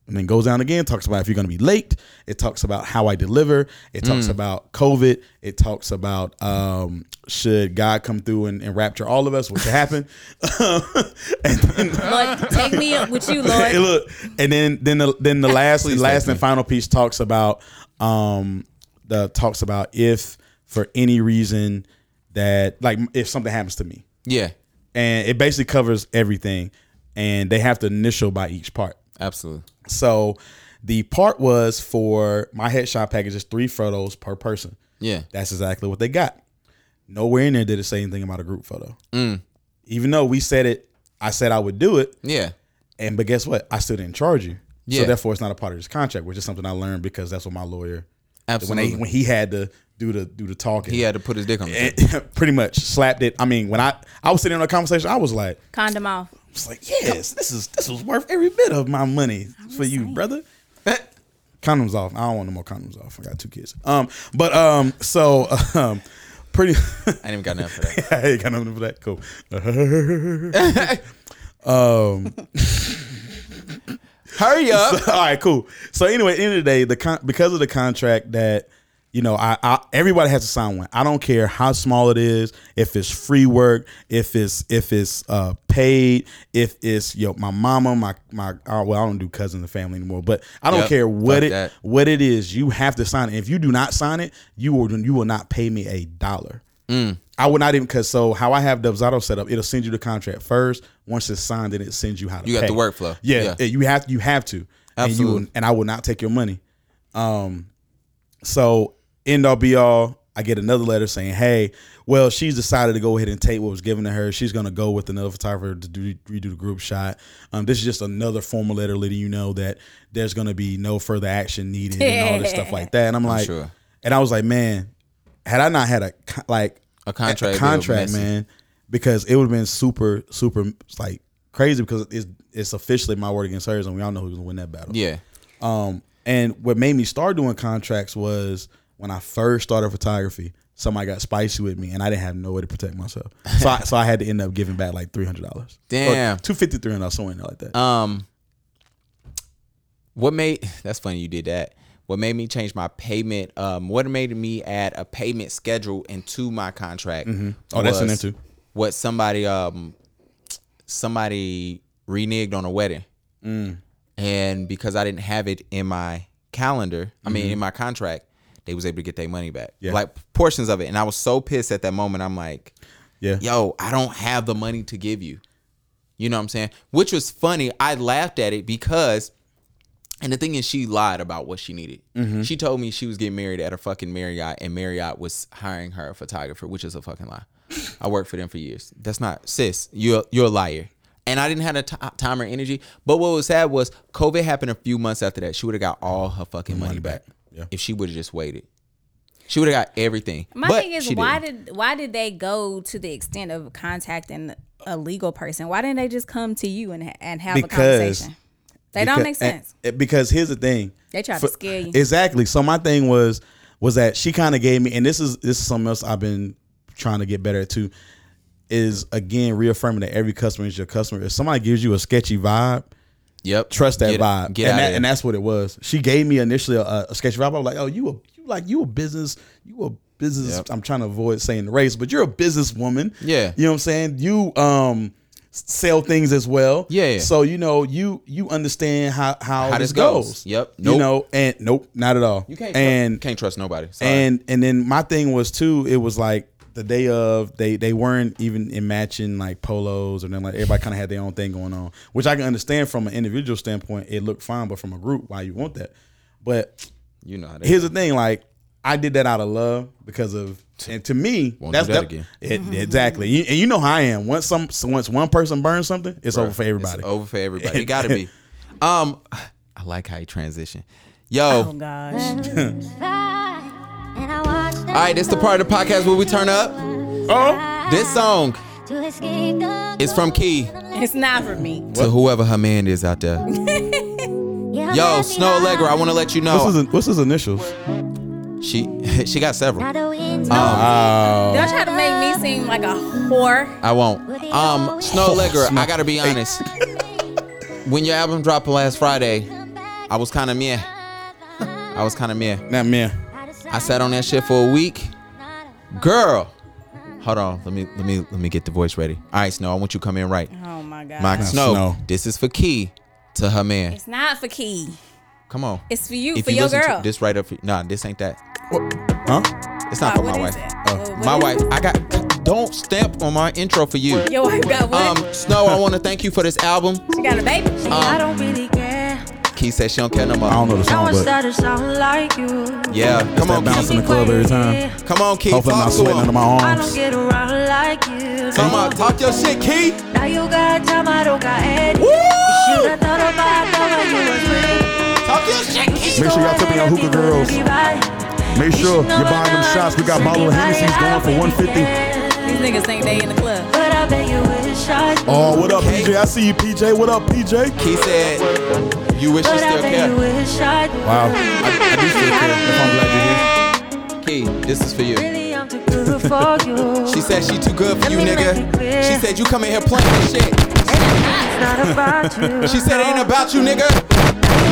And then goes down again, talks about if you're going to be late. It talks about how I deliver. It talks about COVID. It talks about um, should God come through and, and rapture all of us, which will happen. and then, Lord, take me up with you, Hey, Lord. look, and then then the then the last last and me. final piece talks about um the talks about if for any reason that like if something happens to me Yeah, and it basically covers everything and they have to initial by each part absolutely. So the part was for my headshot package is three photos per person Yeah, that's exactly what they got nowhere in there did it say anything about a group photo Mm. even though we said it i said i would do it yeah, and but guess what? I still didn't charge you. Yeah. So therefore, it's not a part of this contract, which is something I learned because that's what my lawyer absolutely. when they when he had to do the do the talking. he had to put his dick on it. pretty much slapped it. I mean, when I I was sitting in a conversation, I was like, Condom off. I was like, yes, this is this was worth every bit of my money for you, brother. condoms off. I don't want no more condoms off. I got two kids. Um, but um, so um, pretty. I ain't even got nothing for that. I ain't got nothing for that. Cool. um. Hurry up. all right, cool. So anyway, end of the day, the con- because of the contract that you know, I, I everybody has to sign one. I don't care how small it is, if it's free work, if it's if it's uh, paid, if it's yo my mama, my my uh, well, I don't do cousins and family anymore, but I don't Yep, care what it that. what it is. You have to sign it. If you do not sign it, you will you will not pay me a dollar. Mm. I would not even because so how I have Dubsado set up, it'll send you the contract first. Once it's signed, then it sends you how to. You got pay. the workflow. Yeah, Yeah. you have you have to, and you Absolutely. and I will not take your money. Um, so end all be all, I get another letter saying, "Hey, well, she's decided to go ahead and take what was given to her. She's going to go with another photographer to do, redo the group shot. Um, this is just another formal letter letting you know that there's going to be no further action needed and all this stuff like that." And I'm like, sure. and I was like, man, had I not had a like A contract, a contract, man, because it would have been super, super like crazy because it's it's officially my word against hers, and we all know who's gonna win that battle. Yeah. Um, and what made me start doing contracts was when I first started photography. Somebody got spicy with me, and I didn't have no way to protect myself. So, I, so I had to end up giving back like three hundred dollars. Damn. two fifty three hundred somewhere like that. Um, what made that's funny you did that. What made me change my payment? Um, what made me add a payment schedule into my contract? Oh, that's in was there too. What somebody um somebody reneged on a wedding, Mm. and because I didn't have it in my calendar, I mean Mm-hmm. in my contract, they was able to get their money back, Yeah. like portions of it. And I was so pissed at that moment. I'm like, Yeah, yo, I don't have the money to give you. You know what I'm saying? Which was funny. I laughed at it because, and the thing is, she lied about what she needed. Mm-hmm. She told me she was getting married at a fucking Marriott, and Marriott was hiring her a photographer, which is a fucking lie. I worked for them for years. That's not sis. You're you're a liar. And I didn't have the ti- time or energy. But what was sad was COVID happened a few months after that. She would have got all her fucking money, back, Yeah. if she would have just waited. She would have got everything. My But thing is, why didn't. did why did they go to the extent of contacting a legal person? Why didn't they just come to you and and have a conversation? They don't make sense. and- because here's the thing. They try to scare you. Exactly. So my thing was was that she kind of gave me, and this is this is something else I've been trying to get better at too. Is again reaffirming that every customer is your customer. If somebody gives you a sketchy vibe, Yep. trust that Get- vibe. Get and, that, and that's what it was. She gave me initially a, a sketchy vibe. I was like, oh, you a you like you a business, you a business. Yep. I'm trying to avoid saying the race, but you're a businesswoman. Yeah. You know what I'm saying? You um sell things as well. Yeah. So you know, you you understand how how, How this goes. goes. Yep. You Nope. know, and nope, not at all. You can't and trust, can't trust nobody. Sorry. and and then my thing was too. It was like the day of they they weren't even in matching like polos or then like everybody kind of had their own thing going on, which I can understand from an individual standpoint. It looked fine, but from a group, why you want that? But you know how that here's the thing: like I did that out of love because of, and to me, Won't that's do that that- again. it- exactly. You- and you know how I am. Once some once one person burns something, it's over for It's everybody. over for everybody. It gotta be. Um, I like how you transition. Yo, Oh gosh. All right, this is the part of the podcast where we turn up. Oh, This song It's from Key It's not for me. to whoever her man is out there. Yo, Snoh Aalegra, I want to let you What's know his, what's his initials? she she got several. Oh, Don't try to make me seem like a whore. I won't. Um, Snoh Aalegra, I gotta be honest. When your album dropped last Friday, I was kind of meh. I was kind of meh. not man. I sat on that shit for a week. Girl, hold on. Let me let me let me get the voice ready. All right, Snoh, I want you to come in right. Oh my god. Mike Snoh, Snoh. this is for Key to her man. It's not for Key. Come on. It's for you, If for you your girl. to this right up, for, nah, this ain't that. Huh? It's not Why, for my wife. Uh, What- what my wife. I got. Don't stamp on my intro for you. Your wife got what? Um, Snoh, I want to thank you for this album. she got a baby. I don't really care. Key said she don't care no more. I don't know the song, I but started sounding like you. Yeah, come that on, bounce Key. in the club every time. Come on, Key. Hopefully I'm not sweating under him. my I arms. don't get around like you. Come on, talk your shit, Key. Now you got time, I don't got any. Woo! You should have thought about that when you was with me. Talk your shit, Key. Make sure y'all tip me on hookah girls. Make sure you're buying them shots. We got bottle of Hennessy's going for 150. These niggas ain't they in the club. But I bet you wish I. Oh, what up, PJ? I see you, PJ. What up, PJ? Key said, "You wish you But I still bet care." wish Wow, I, I do still care. If I'm glad you're here. Key, this is for you. Really, I'm too good for you. She said she too good for you, Let me nigga. make it clear. She said you come in here playing this shit. It's not about you. She said it ain't about you, nigga.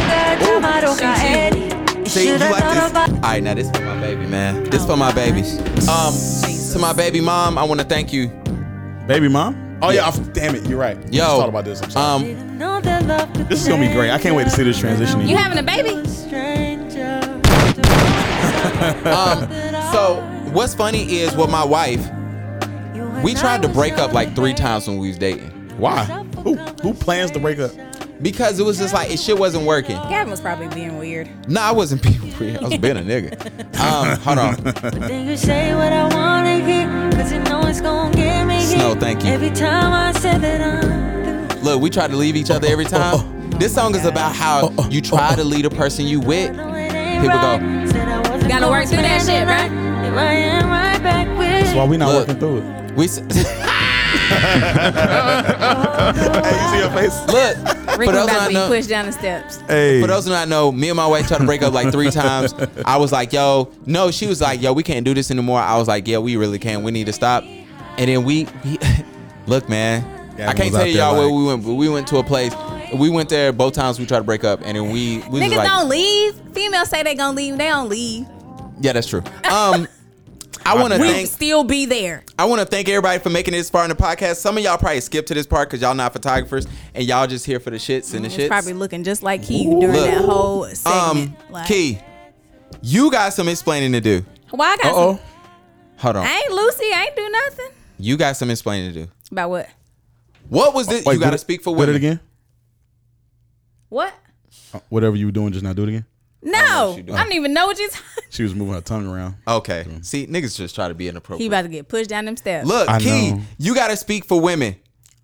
Got time, I don't. You See, you should have like this? about All right, now this for my baby, man. This for my baby. Um, to my baby mom, I want to thank you. Baby mom? Oh, yeah. I, damn it. You're right. I just Yo, thought about this. I'm sorry. um, know that love could this is going to be great. I can't wait to see this transition. You having a baby? stranger. um, so what's funny is with my wife, we tried to break up like three times when we was dating Why? Who, who plans to break up? because it was just like it shit wasn't working. Gavin was probably being weird. Nah, I wasn't being weird. I was being a nigga. Um, hold on. Then you say what I wanna hear, cause you know it's gonna get me Snoh, thank you. Every time I said that I'm through. Look, we try to leave each other every oh, oh, time. Oh. This song is about how you try to lead a person you with. No, it ain't Here we go. right. Said I wasn't Gotta work through that shit, right? right. Here I am right back with That's why we not Look. working through it. We s- Hey, you see your face? look. Rick For was those, who about to be know, pushed down the steps. Hey. for those who not know, me and my wife tried to break up like three times. I was like, "Yo, no." She was like, "Yo, we can't do this anymore." I was like, "Yeah, we really can't. We need to stop." And then we, we look, man. Yeah, I can't tell out y'all where we went, but we went to a place. We went there both times. We tried to break up, and then we, we was Niggas like, don't leave. Females say they gonna leave. They don't leave. "Yeah, that's true." Um, I want to thank still be there. I want to thank everybody for making this far in the podcast. Some of y'all probably skipped to this part because y'all not photographers and y'all just here for the shits and the It's shits. probably looking just like Key during Look. that whole segment. um, like, Key, you got some explaining to do. Why I got Uh-oh. some? Hold on. I ain't Lucy. I ain't do nothing. You got some explaining to do. About what? What was this? Wait, you got to speak for do women. it again? What? Uh, Whatever you were doing just now, do it again? No, she I, don't even know what you. T- She was moving her tongue around. Okay. See, niggas just try to be inappropriate. he about to get pushed down them steps. Look, I Key, know. you got to speak for women.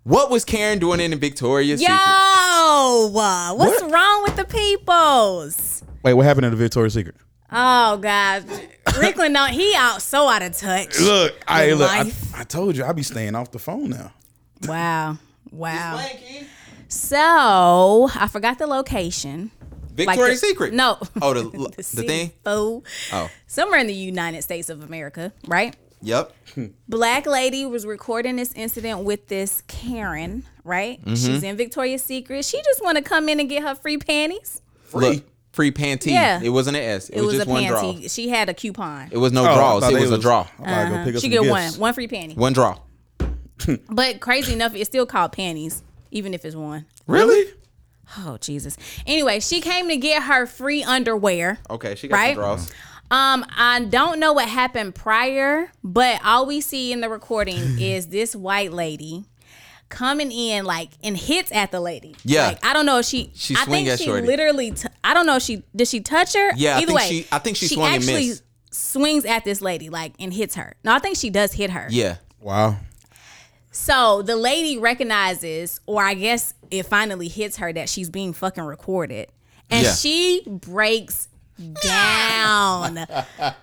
What was Karen doing in the Victoria's Yo, Secret? uh, what's What? wrong with the peoples? Wait, what happened in the Victoria's Secret? Oh God, Rickland, no, he out so out of touch. Look, I look. I. I told you I be staying off the phone now. Wow, wow. So I forgot the location. Like Victoria's the- Secret. No. Oh, the the, thing. Oh. Oh, Somewhere in the United States of America, right? yep. Black lady was recording this incident with this Karen, right? Mm-hmm. She's in Victoria's Secret. She just want to come in and get her free panties. Look, free panty. Yeah. It wasn't an S. It, It, was, was, just a one draw. panty. She had a coupon. It was no Oh, I draws. thought It they was a draw. I'm about to go pick up she get gifts. one, one free panty. One draw. But crazy enough, it's still called panties, even if it's one. Really? Oh Jesus. Anyway, she came to get her free underwear. Okay, she got Right? some draws. Um, I don't know what happened prior, but all we see in the recording is this white lady coming in like and hits at the lady. Yeah. Like, I don't know if she. She I swing think at she shorty. literally. T- I don't know if she did she touch her. Yeah, Either think way, she- I think she swung actually missed. swings at this lady like and hits her. No, I think she does hit her. Yeah. Wow. So the lady recognizes, or I guess it finally hits her that she's being fucking recorded. And Yeah. she breaks down.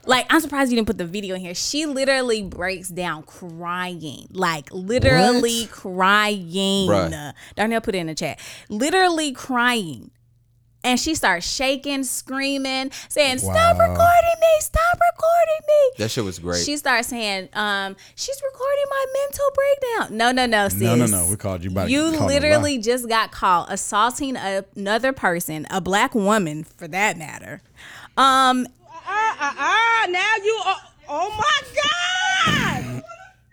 like I'm surprised you didn't put the video in here. She literally breaks down crying, like literally crying. Bruh. Darnell put it in the chat. Literally crying. And she starts shaking, screaming, saying, "Stop Wow. recording me! Stop recording me!" That shit was great. She starts saying, um, she's recording my mental breakdown. No, no, no, sis. No, no, no. We called you by You literally just got caught assaulting another person, a black woman for that matter. Um, Ah, ah, ah, now you are, oh my God!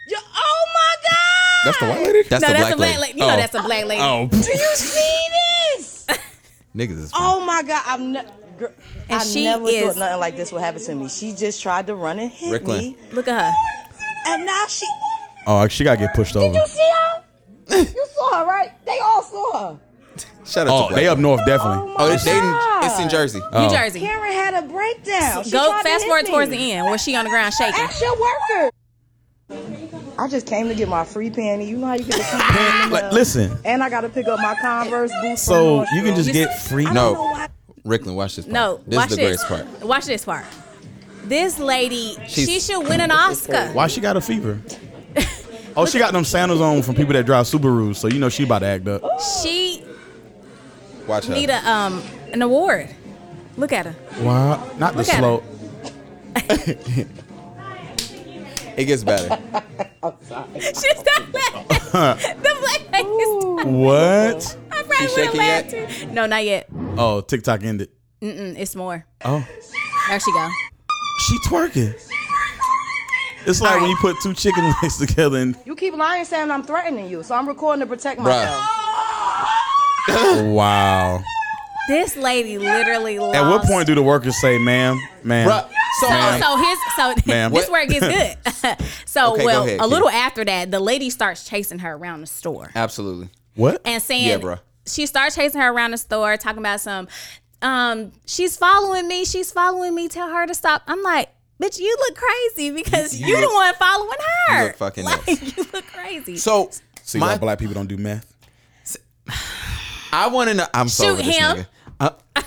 You, oh my God! That's the white lady. that's no, the that's black a black lady. lady. You know Oh. that's a black lady. Oh, Do you see this? Niggas is Oh my God, I've never. And I she never is- thought nothing like this would happen to me. She just tried to run and hit Rickland. me, Look at her. and now she. oh, she gotta get pushed over. Did You see her? You saw her, right? They all saw her. Shut up. Oh, they up north definitely. Oh, oh it's, they, God. it's in Jersey. Oh. New Jersey. Karen had a breakdown. She Go fast forward me. towards the end where she on the ground shaking. Ask your worker. I just came to get my free panty. You know how you get the free panty? Like, listen, And I got to pick up my Converse boots. so from you can just get free. I don't know No, Rickland, watch this. Part. No, this watch is the this. greatest part. Watch this part. This lady, she should win an Oscar. Why she got a fever? Oh, she got them sandals on from people that drive Subarus, so you know she about to act up. She Watch her. need a um an award. Look at her. Wow, not the Look at slow. it gets better. She's not laughing. the black lady's What? I probably She would have shaking laughed yet? too. No, not yet. Oh, TikTok ended. Mm-mm, it's more. Oh, There she go. she twerking. It's like when you put two chicken legs together and You keep lying saying I'm threatening you, so I'm recording to protect Bruh. myself. wow. This lady literally lost. At what point do the workers say, "Ma'am, ma'am"? Bruh, so, Man. So his so Ma'am. this where it gets good. so Okay, go well, ahead, a little after that, the lady starts chasing her around the store absolutely. What? and saying, Yeah, bruh. She starts chasing her around the store, talking about some. Um, she's following me. She's following me. Tell her to stop. I'm like, bitch, you look crazy because you, the look- one following her. you look fucking like, you look crazy. So, See my, why black people don't do math? I want to know. I'm so Shoot over this him. nigga. Uh,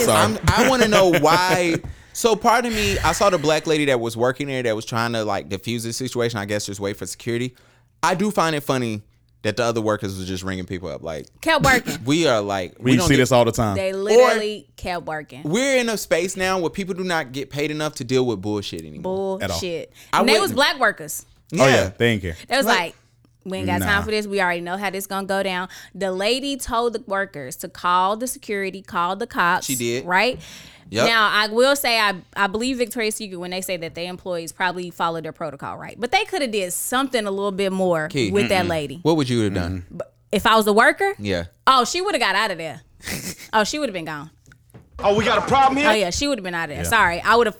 Sorry. I'm, I want to know why. So part of me, I saw the black lady that was working there that was trying to like diffuse the situation. I guess just wait for security. I do find it funny that the other workers was just ringing people up. Like kept working. we are like we don't see get- this all the time. They literally kept working. We're in a space now where people do not get paid enough to deal with bullshit anymore. At all. Bullshit. I And they was black workers. oh yeah, they ain't care. It was like, we ain't got Nah. time for this. We already know how this gonna go down. The lady told the workers to call the security, call the cops. She did. Right? Yep. Now I will say I I believe Victoria's Secret when they say that their employees probably followed their protocol right. But they could have did something a little bit more Key. with that lady. What would you have done? If I was a worker, Yeah. oh she would have got out of there. oh, she would have been gone. Oh, we got a problem here. Oh yeah, she would have been out of there. Sorry, I would have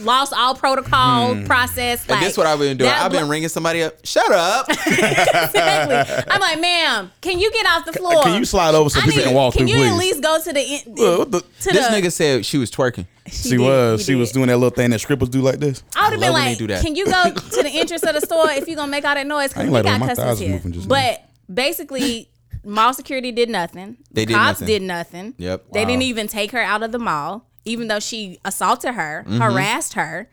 lost all protocol hmm. process. And Like, this what I've been doing. I've been blo- ringing somebody up. Shut up. exactly. I'm like, ma'am, can you get off the floor? Can you slide over so I people need- can walk Can through, you at least go to the in, Well, what the- to this the? nigga said she was twerking. she did, was. he She was doing that little thing that strippers do like this. I would have been love when they like, do that. can you go to the entrance of the store if you're gonna make all that noise? I Because ain't we like got My customers thighs here. moving just But basically, mall security did nothing. They did Cops nothing. did nothing. Yep. They Wow. didn't even take her out of the mall, even though she assaulted her, Mm-hmm. harassed her.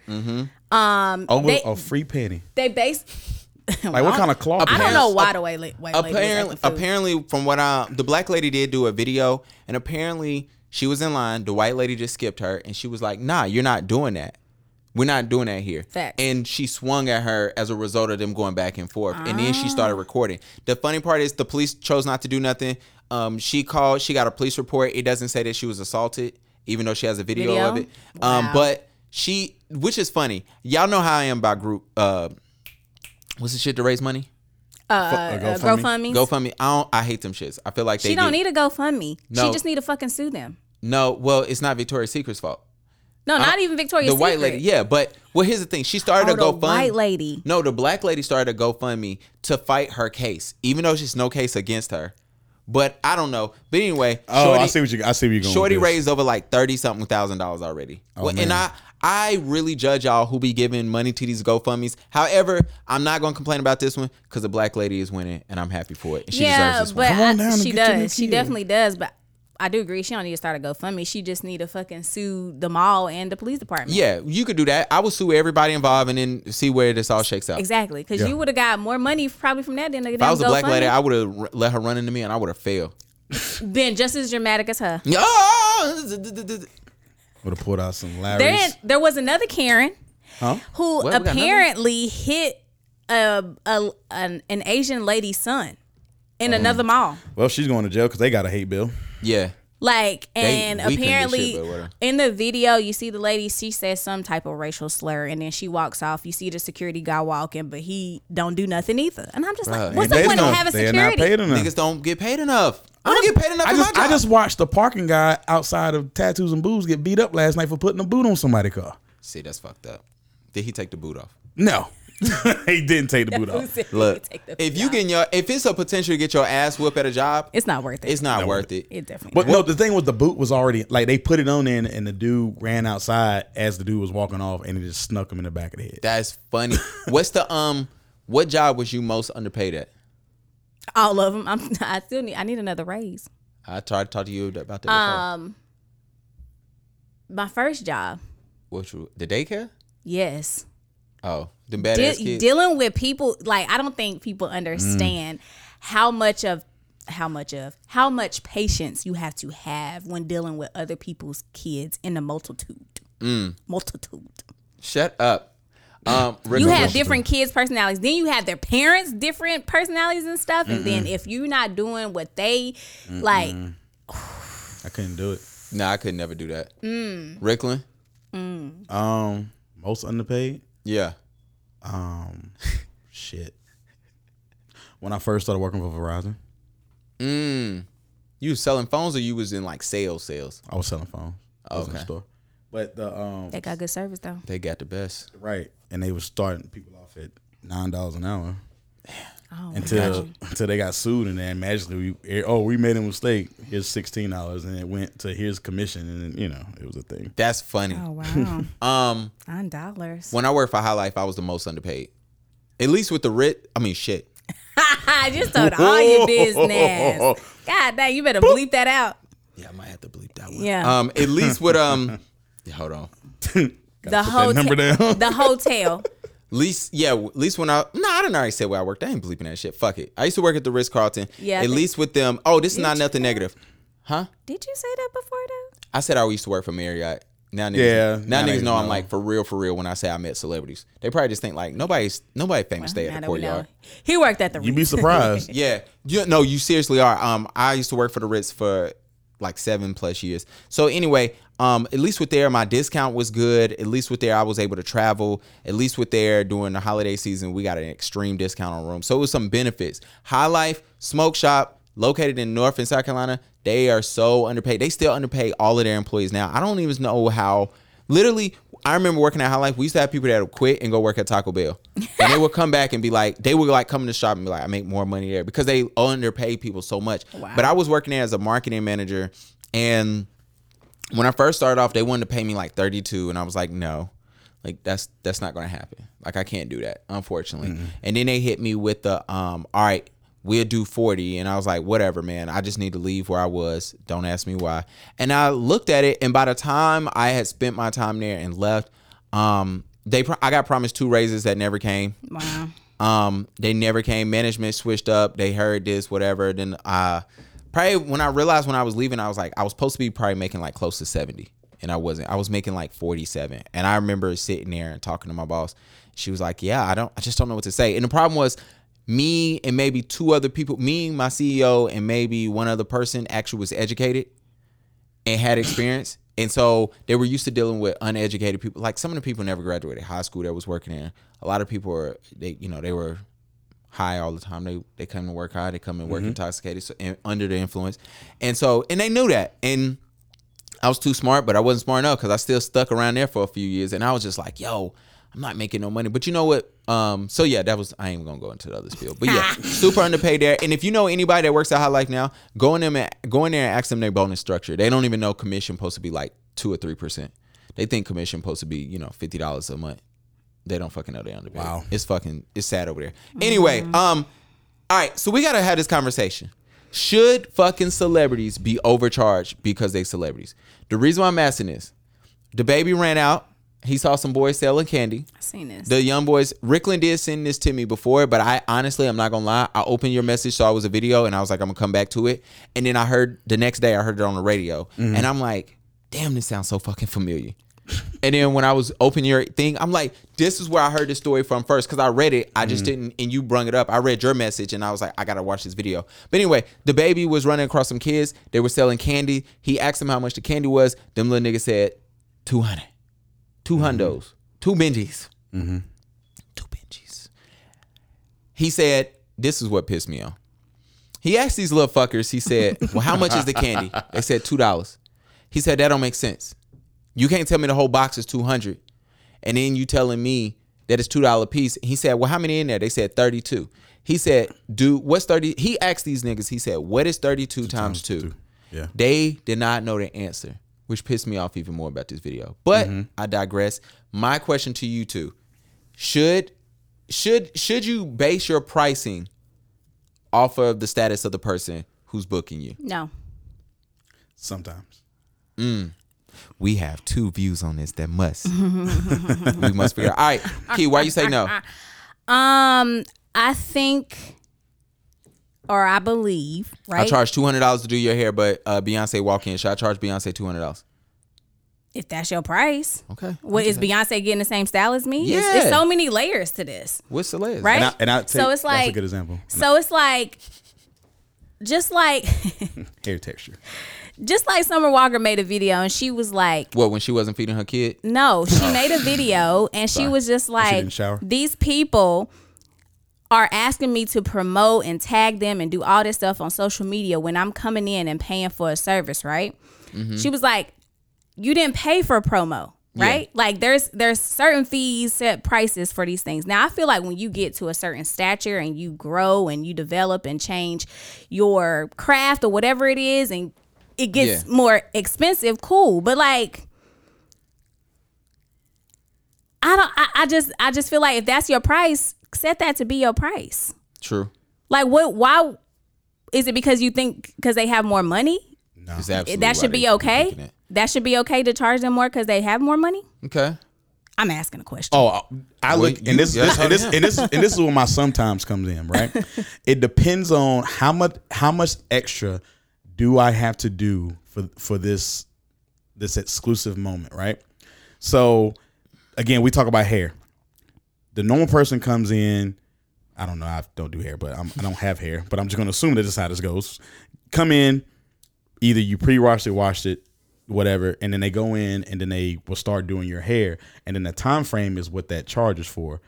Um, Oh, they a free penny. they based. Like what kind of cloth? I don't know why the way white lady apparently, acting apparently, from what I, the black lady did do a video, and apparently she was in line. The white lady just skipped her, and she was like, "Nah, you're not doing that. We're not doing that here." Facts. And she swung at her as a result of them going back and forth, and then she started Ah. recording. The funny part is the police chose not to do nothing. Um, she called. She got a police report. It doesn't say that she was assaulted, even though she has a video, Video? of it. Um, Wow. but she, which is funny. Y'all know how I am about group. Uh, what's the shit to raise money? uh, uh, uh, GoFundMe? GoFundMe. GoFundMe. I don't. I hate them shits. I feel like they She don't do- need a GoFundMe. She just need to fucking sue them. No, well, it's not Victoria's Secret's fault. No, not uh, even Victoria's the white lady, yeah, but well, here's the thing. She started Oh, a GoFundMe. white lady. No, the black lady started a GoFundMe to fight her case, even though there's no case against her. But I don't know. But anyway, Oh, Shorty, I see what you. I see where you're going. Shorty with this. raised over like thirty something thousand dollars already. Oh, well, and. I I really judge y'all who be giving money to these GoFundmes. However, I'm not gonna complain about this one because the black lady is winning, and I'm happy for it. And she yeah, deserves this but one. Come on I- down she get your new does. She definitely does. But I do agree. She don't need to start a GoFundMe. She just need to fucking sue the mall and the police department. Yeah, you could do that. I would sue everybody involved and then see where this all shakes out. Exactly, because Yeah. you would have got more money probably from that than the If I was a black lady, I would have let her run into me and I would have failed. been just as dramatic as her. Oh! Would have pulled out some Larry's. Then there was another Karen Huh? who What? We got another one? apparently hit a, a an, an Asian lady's son In um, another mall. Well, she's going to jail because they got a hate bill. Yeah. Like, and weakened this apparently shit, in the video, you see the lady, she says some type of racial slur, and then she walks off. You see the security guy walking, but he don't do nothing either. And I'm just Bruh, like, what's They the point of having They're not security? paid enough. Niggas don't get paid enough. I don't get paid enough I for just, my I just watched the parking guy outside of Tattoos and Booze get beat up last night for putting a boot on somebody's car. See, that's fucked up. Did he take the boot off? No, he didn't take the boot off. Look, if you off? getting your, if it's a potential to get your ass whooped at a job, it's not worth it. it's not worth it. It definitely. But not. no, the thing was the boot was already like they put it on there and, and the dude ran outside as the dude was walking off and it just snuck him in the back of the head. That's funny. What's the um? What job was you most underpaid at? all of them. I'm. I still need. I need another raise. I tried to talk to you about that before. Um, my first job. Which w- the daycare? Yes. Oh, the De- kids. dealing with people like I don't think people Mm. understand how much of how much of how much patience you have to have when dealing with other people's kids in a multitude. Mm. Multitude. Shut up. Um, You have different kids' personalities. Then you have their parents' different personalities and stuff. And then Mm-mm. if you're not doing what they like, I couldn't do it. Nah, I could never do that. mm, Rickland? mm. Um, most underpaid. Yeah. Um, shit. When I first started working for Verizon, Mm. You was selling phones or you was in like sales sales? I was selling phones. I was in the Okay. store. But the um, they got good service though. They got the best. right, and they was starting people off at nine dollars an hour. Oh, until until they got sued and then magically we oh we made a mistake here's sixteen dollars and it went to here's commission and then, you know it was a thing That's funny. Oh wow. Um, Nine dollars. when I worked for High Life, I was the most underpaid. At least with the writ. I mean, shit. I just told all your business. God dang, you better bleep that out. Yeah, I might have to bleep that one. Yeah. Um, at least with um, yeah, hold on. the hotel. number down. the hotel. Least yeah, at least when I no, I didn't already say where I worked. I ain't bleeping that shit. Fuck it. I used to work at the Ritz Carlton. Yeah, At least with them. Oh, this is not you nothing negative, huh? Did you say that before though? I said I used to work for Marriott. Now niggas, Yeah, now, now niggas niggas know I'm like for real, for real. When I say I met celebrities, they probably just think like nobody's nobody famous stay Now at the that we know. courtyard. He worked at the Ritz. you'd be surprised Yeah, you no, you seriously are. Um, I used to work for the Ritz for like seven plus years. So anyway, um, at least with there, my discount was good. At least with there, I was able to travel. At least with there, during the holiday season, we got an extreme discount on room. So it was some benefits. High Life Smoke Shop, located in North and South Carolina, they are so underpaid. They still underpay all of their employees now. I don't even know how. Literally, I remember working at High Life. We used to have people that would quit and go work at Taco Bell, and they would come back and be like, they would like come in the shop and be like, I make more money there because they underpay people so much. But I was working there as a marketing manager, and when I first started off, they wanted to pay me like 32, and I was like, no, like that's that's not gonna happen. Like I can't do that, unfortunately. And then they hit me with the um, all right, we'll do 40, and I was like, whatever, man. I just need to leave where I was. Don't ask me why. And I looked at it, and by the time I had spent my time there and left, um, they pro- I got promised two raises that never came. Wow. Um, they never came. Management switched up. They heard this, whatever. Then uh probably when I realized when I was leaving, I was like, I was supposed to be probably making like close to 70. And I wasn't. I was making like 47. And I remember sitting there and talking to my boss. She was like, Yeah, I don't I just don't know what to say. And the problem was me and maybe two other people, me, my CEO, and maybe one other person actually was educated and had experience. And so they were used to dealing with uneducated people. Like some of the people never graduated high school that was working there. A lot of people were they you know, they were high all the time. They they come to work high, they come and work intoxicated so, and under the influence. And so and they knew that. And I was too smart, but I wasn't smart enough because I still stuck around there for a few years. And I was just like, yo, I'm not making no money. But you know what? Um, so yeah, that was I ain't gonna go into the other spiel. But yeah, super underpaid there. And if you know anybody that works at High Life now, go in them and go in there and ask them their bonus structure. They don't even know commission supposed to be like two or three percent. They think commission supposed to be, you know, fifty dollars a month. They don't fucking know they're underpaid. Wow. It's fucking it's sad over there. Anyway, um, all right, so we gotta have this conversation. Should fucking celebrities be overcharged because they celebrities? The reason why I'm asking this, DaBaby ran out. He saw some boys selling candy. I seen this. The young boys, Rickland did send this to me before, but I honestly, I'm not gonna lie. I opened your message, saw it was a video, and I was like, I'm gonna come back to it. And then I heard the next day, I heard it on the radio, and I'm like, damn, this sounds so fucking familiar. And then when I was opening your thing, I'm like, this is where I heard the story from first because I read it. I just mm-hmm. didn't, and you brung it up. I read your message, and I was like, I gotta watch this video. But anyway, DaBaby was running across some kids. They were selling candy. He asked them how much the candy was. Them little niggas said, 200. Two mm-hmm. hundos. Two Benjis. Mm-hmm. Two Benjis. He said, this is what pissed me off. He asked these little fuckers, he said, Well, how much is the candy? They said two dollars. He said, That don't make sense. You can't tell me the whole box is two hundred. And then you telling me that it's two dollar piece. He said, Well, how many in there? They said 32. He said, Dude, what's 30? He asked these niggas, he said, What is 32 times two? Yeah. They did not know the answer, which pissed me off even more about this video. But mm-hmm. I digress. My question to you two: Should should should you base your pricing off of the status of the person who's booking you? no. Sometimes. Mm. We have two views on this that must we must figure. out. All right, Key, why you say no? Um, I think, or I believe, right? I charge two hundred dollars to do your hair, but uh, Beyonce walk in. Should I charge Beyonce two hundred dollars? if that's your price. Okay. What is Beyonce getting the same style as me? Yeah. it's so many layers to this, What's the list? right? And I, and I take, so it's that's a good example. so it's like, just like, Hair texture. Just like Summer Walker made a video and she was like, What when she wasn't feeding her kid? No, she made a video and she was just like, these people are asking me to promote and tag them and do all this stuff on social media when I'm coming in and paying for a service, right? Mm-hmm. She was like, you didn't pay for a promo. Right? Like there's there's certain fees, set prices for these things. Now I feel like when you get to a certain stature and you grow and you develop and change your craft or whatever it is and it gets Yeah. more expensive, cool. But like I don't. I, I just. I just feel like if that's your price, set that to be your price. True. Like what? Why is it because you think because they have more money? It's absolutely that should be okay. that. That should be okay to charge them more because they have more money. Okay. I'm asking a question. Oh, I- I Well, look, you- and this, this, and this, and this, and this is where my sometimes comes in, right? it depends on how much, how much extra do I have to do for for this this exclusive moment, right? So, again, we talk about hair. The normal person comes in. I don't know. I don't do hair, but I'm, I don't have hair. But I'm just to assume that this is how this goes. Come in, either you pre-washed it, washed it, whatever, and then they go in and then they will start doing your hair, and then the time frame is what that charge is for.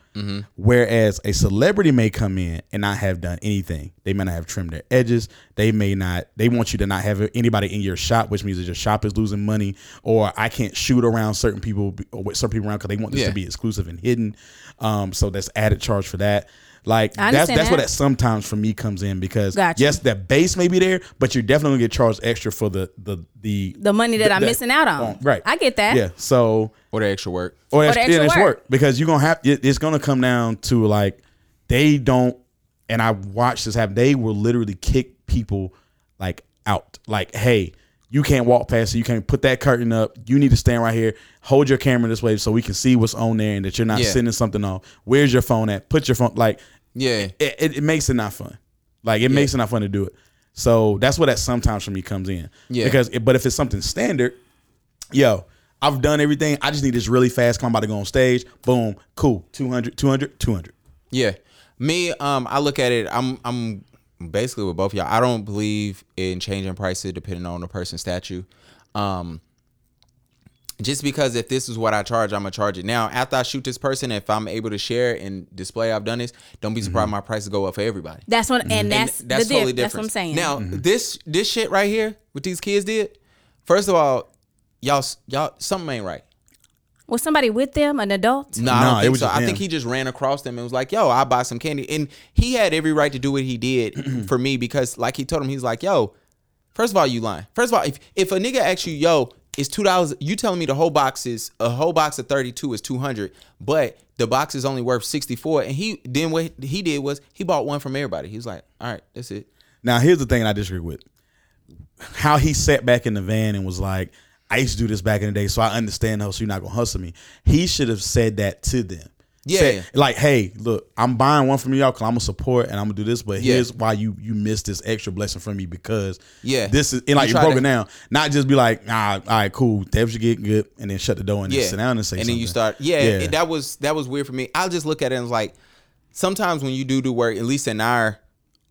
Whereas a celebrity may come in and not have done anything. They may not have trimmed their edges. They may not. They want you to not have anybody in your shop, which means that your shop is losing money. Or I can't shoot around certain people or with certain people around because they want this Yeah. to be exclusive and hidden. Um, so that's added charge for that. Like I that's understand that's where that. that sometimes for me comes in because Gotcha. yes, that base may be there, but you're definitely gonna get charged extra for the the the The money that I'm missing out on. Right. I get that. Yeah. So Or the extra work. or, the that's, extra yeah, it's work. work because you're gonna have it, it's gonna come down to like they don't and I watched this happen. They will literally kick people like out. Like, hey, you can't walk past it. You can't put that curtain up. You need to stand right here. Hold your camera this way so we can see what's on there and that you're not Yeah. sending something off. Where's your phone at? Put your phone like Yeah. it, it, it makes it not fun. Like it makes it not fun to do it. So that's where that sometimes for me comes in. Yeah. Because it, but if it's something standard, yo, I've done everything. I just need this really fast. Come about to go on stage. Boom. Cool. 200, 200, 200. Yeah. Me, um, I look at it, I'm I'm basically with both of y'all. I don't believe in changing prices depending on the person's statue. Um just because if this is what I charge, I'm gonna charge it. Now, after I shoot this person, if I'm able to share and display I've done this, don't be surprised my prices go up for everybody. That's what, and And that's that's the totally diff- different. That's what I'm saying. Now, this this shit right here, what these kids did, first of all, y'all y'all something ain't right. Was somebody with them, an adult? No, I don't it think was so. just I him. think he just ran across them and was like, "Yo, I'll buy some candy." And he had every right to do what he did for me because, like he told him, he's like, "Yo, first of all, you lying. First of all, if if a nigga asks you, yo, it's two dollars, you telling me the whole box is a whole box of thirty two is two hundred, but the box is only worth sixty four, and he then what he did was he bought one from everybody. He was like, "All right, that's it." Now here's the thing I disagree with. How he sat back in the van and was like, I used to do this back in the day, so I understand how so you're not gonna hustle me. He should have said that to them. Yeah. Said, like, hey, look, I'm buying one from y'all because I'm gonna support and I'm gonna do this, but Yeah. here's why you you missed this extra blessing from me because Yeah. this is and like You you try broke to- it down. Not just be like, nah, all right, cool, that you get good, and then shut the door and then sit down and say and something. then you start yeah, Yeah. and that was that was weird for me i'll just look at it and like sometimes when you do do work at least in our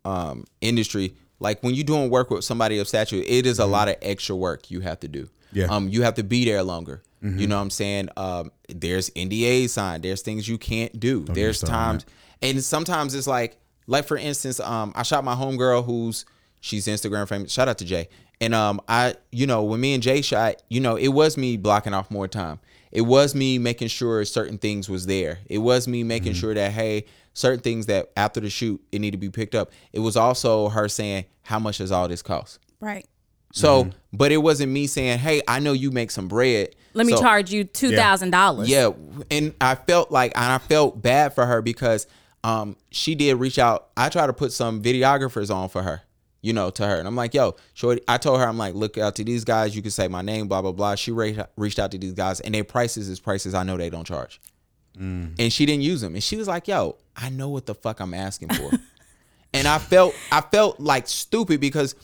um industry like when you're doing work with somebody of stature it is a lot of extra work you have to do Mm-hmm. Yeah. Mm-hmm. um you have to be there longer. You know what i'm saying? Um there's nda signed there's things you can't do. Get me there's started on times and sometimes it's like like for instance um i shot my homegirl who's she's instagram famous. Shout out to jay. And um i you know when me and jay shot you know it was me blocking off more time. It was me making sure certain things was there. It was me making Mm-hmm. sure that hey certain things that after the shoot it need to be picked up. It was also her saying how much does all this cost? Right. So Mm-hmm. but it wasn't me saying hey i know you make some bread Let me charge you two thousand dollars. yeah, and I felt like and I felt bad for her because um she did reach out. I tried to put some videographers on for her, you know, to her, and I'm like, yo, shorty. I told her I'm like, look out to these guys. You can say my name, blah blah blah. She re- reached out to these guys, and their prices is prices I know they don't charge, and she didn't use them, and she was like, yo, I know what the fuck I'm asking for, and I felt I felt like stupid because.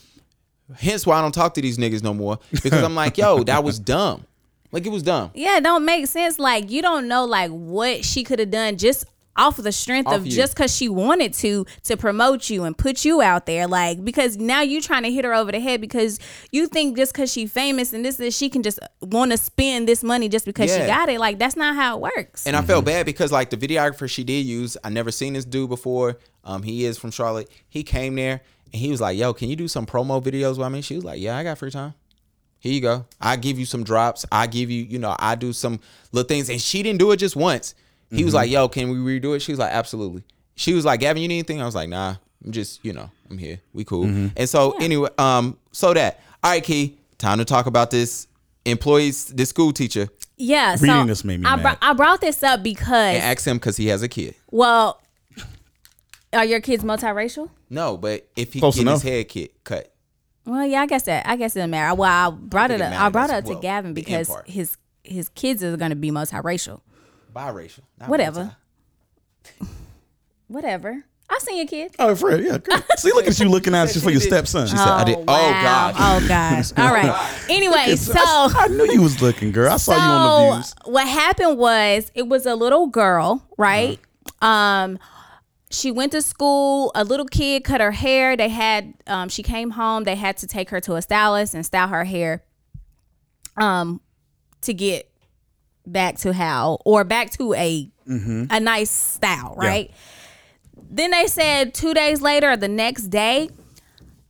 Hence why I don't talk to these niggas no more because I'm like, yo, that was dumb. Like it was dumb. Yeah, it don't make sense. Like you don't know like what she could have done just off of the strength Off of you. just because she wanted to to promote you and put you out there. Like because now you trying to hit her over the head because you think just because she famous and this is she can just want to spend this money just because she got it. Like that's not how it works. And I felt bad because like the videographer she did use, I never seen this dude before. Um, he is from Charlotte. He came there and he was like, "Yo, can you do some promo videos with me?" She was like, "Yeah, I got free time. Here you go. I give you some drops. I give you, you know, I do some little things." And she didn't do it just once. He was like, "Yo, can we redo it?" She was like, "Absolutely." She was like, "Gavin, you need anything?" I was like, "Nah, I'm just, you know, I'm here. We cool." And so anyway, um, so that all right, Key, time to talk about this employees, this school teacher, yeah, so Reading this made me I, mad. brought I brought this up because and ask him because he has a kid. well, are your kids multiracial? No, but if he Close get enough. his head kicked, cut. Well, yeah, I guess that. I guess it doesn't matter. Well, I brought it it up. I matters. brought it up Well, to Gavin the end because part. his his kids are going to be multiracial. Biracial. not Whatever. multi. Whatever. I've seen your kid. Oh, Fred, yeah. Good. See, look at you looking out just for your stepson. She said, I did. Oh, wow. gosh. Oh gosh. All right. Anyway, so I knew you was looking, girl. I saw you on the views. so what happened was it was a little girl, right? Uh-huh. Um she went to school, a little kid cut her hair. They had um she came home, they had to take her to a stylist and style her hair um to get back to how or back to a Mm-hmm. a nice style, right? Then they said 2 days later or the next day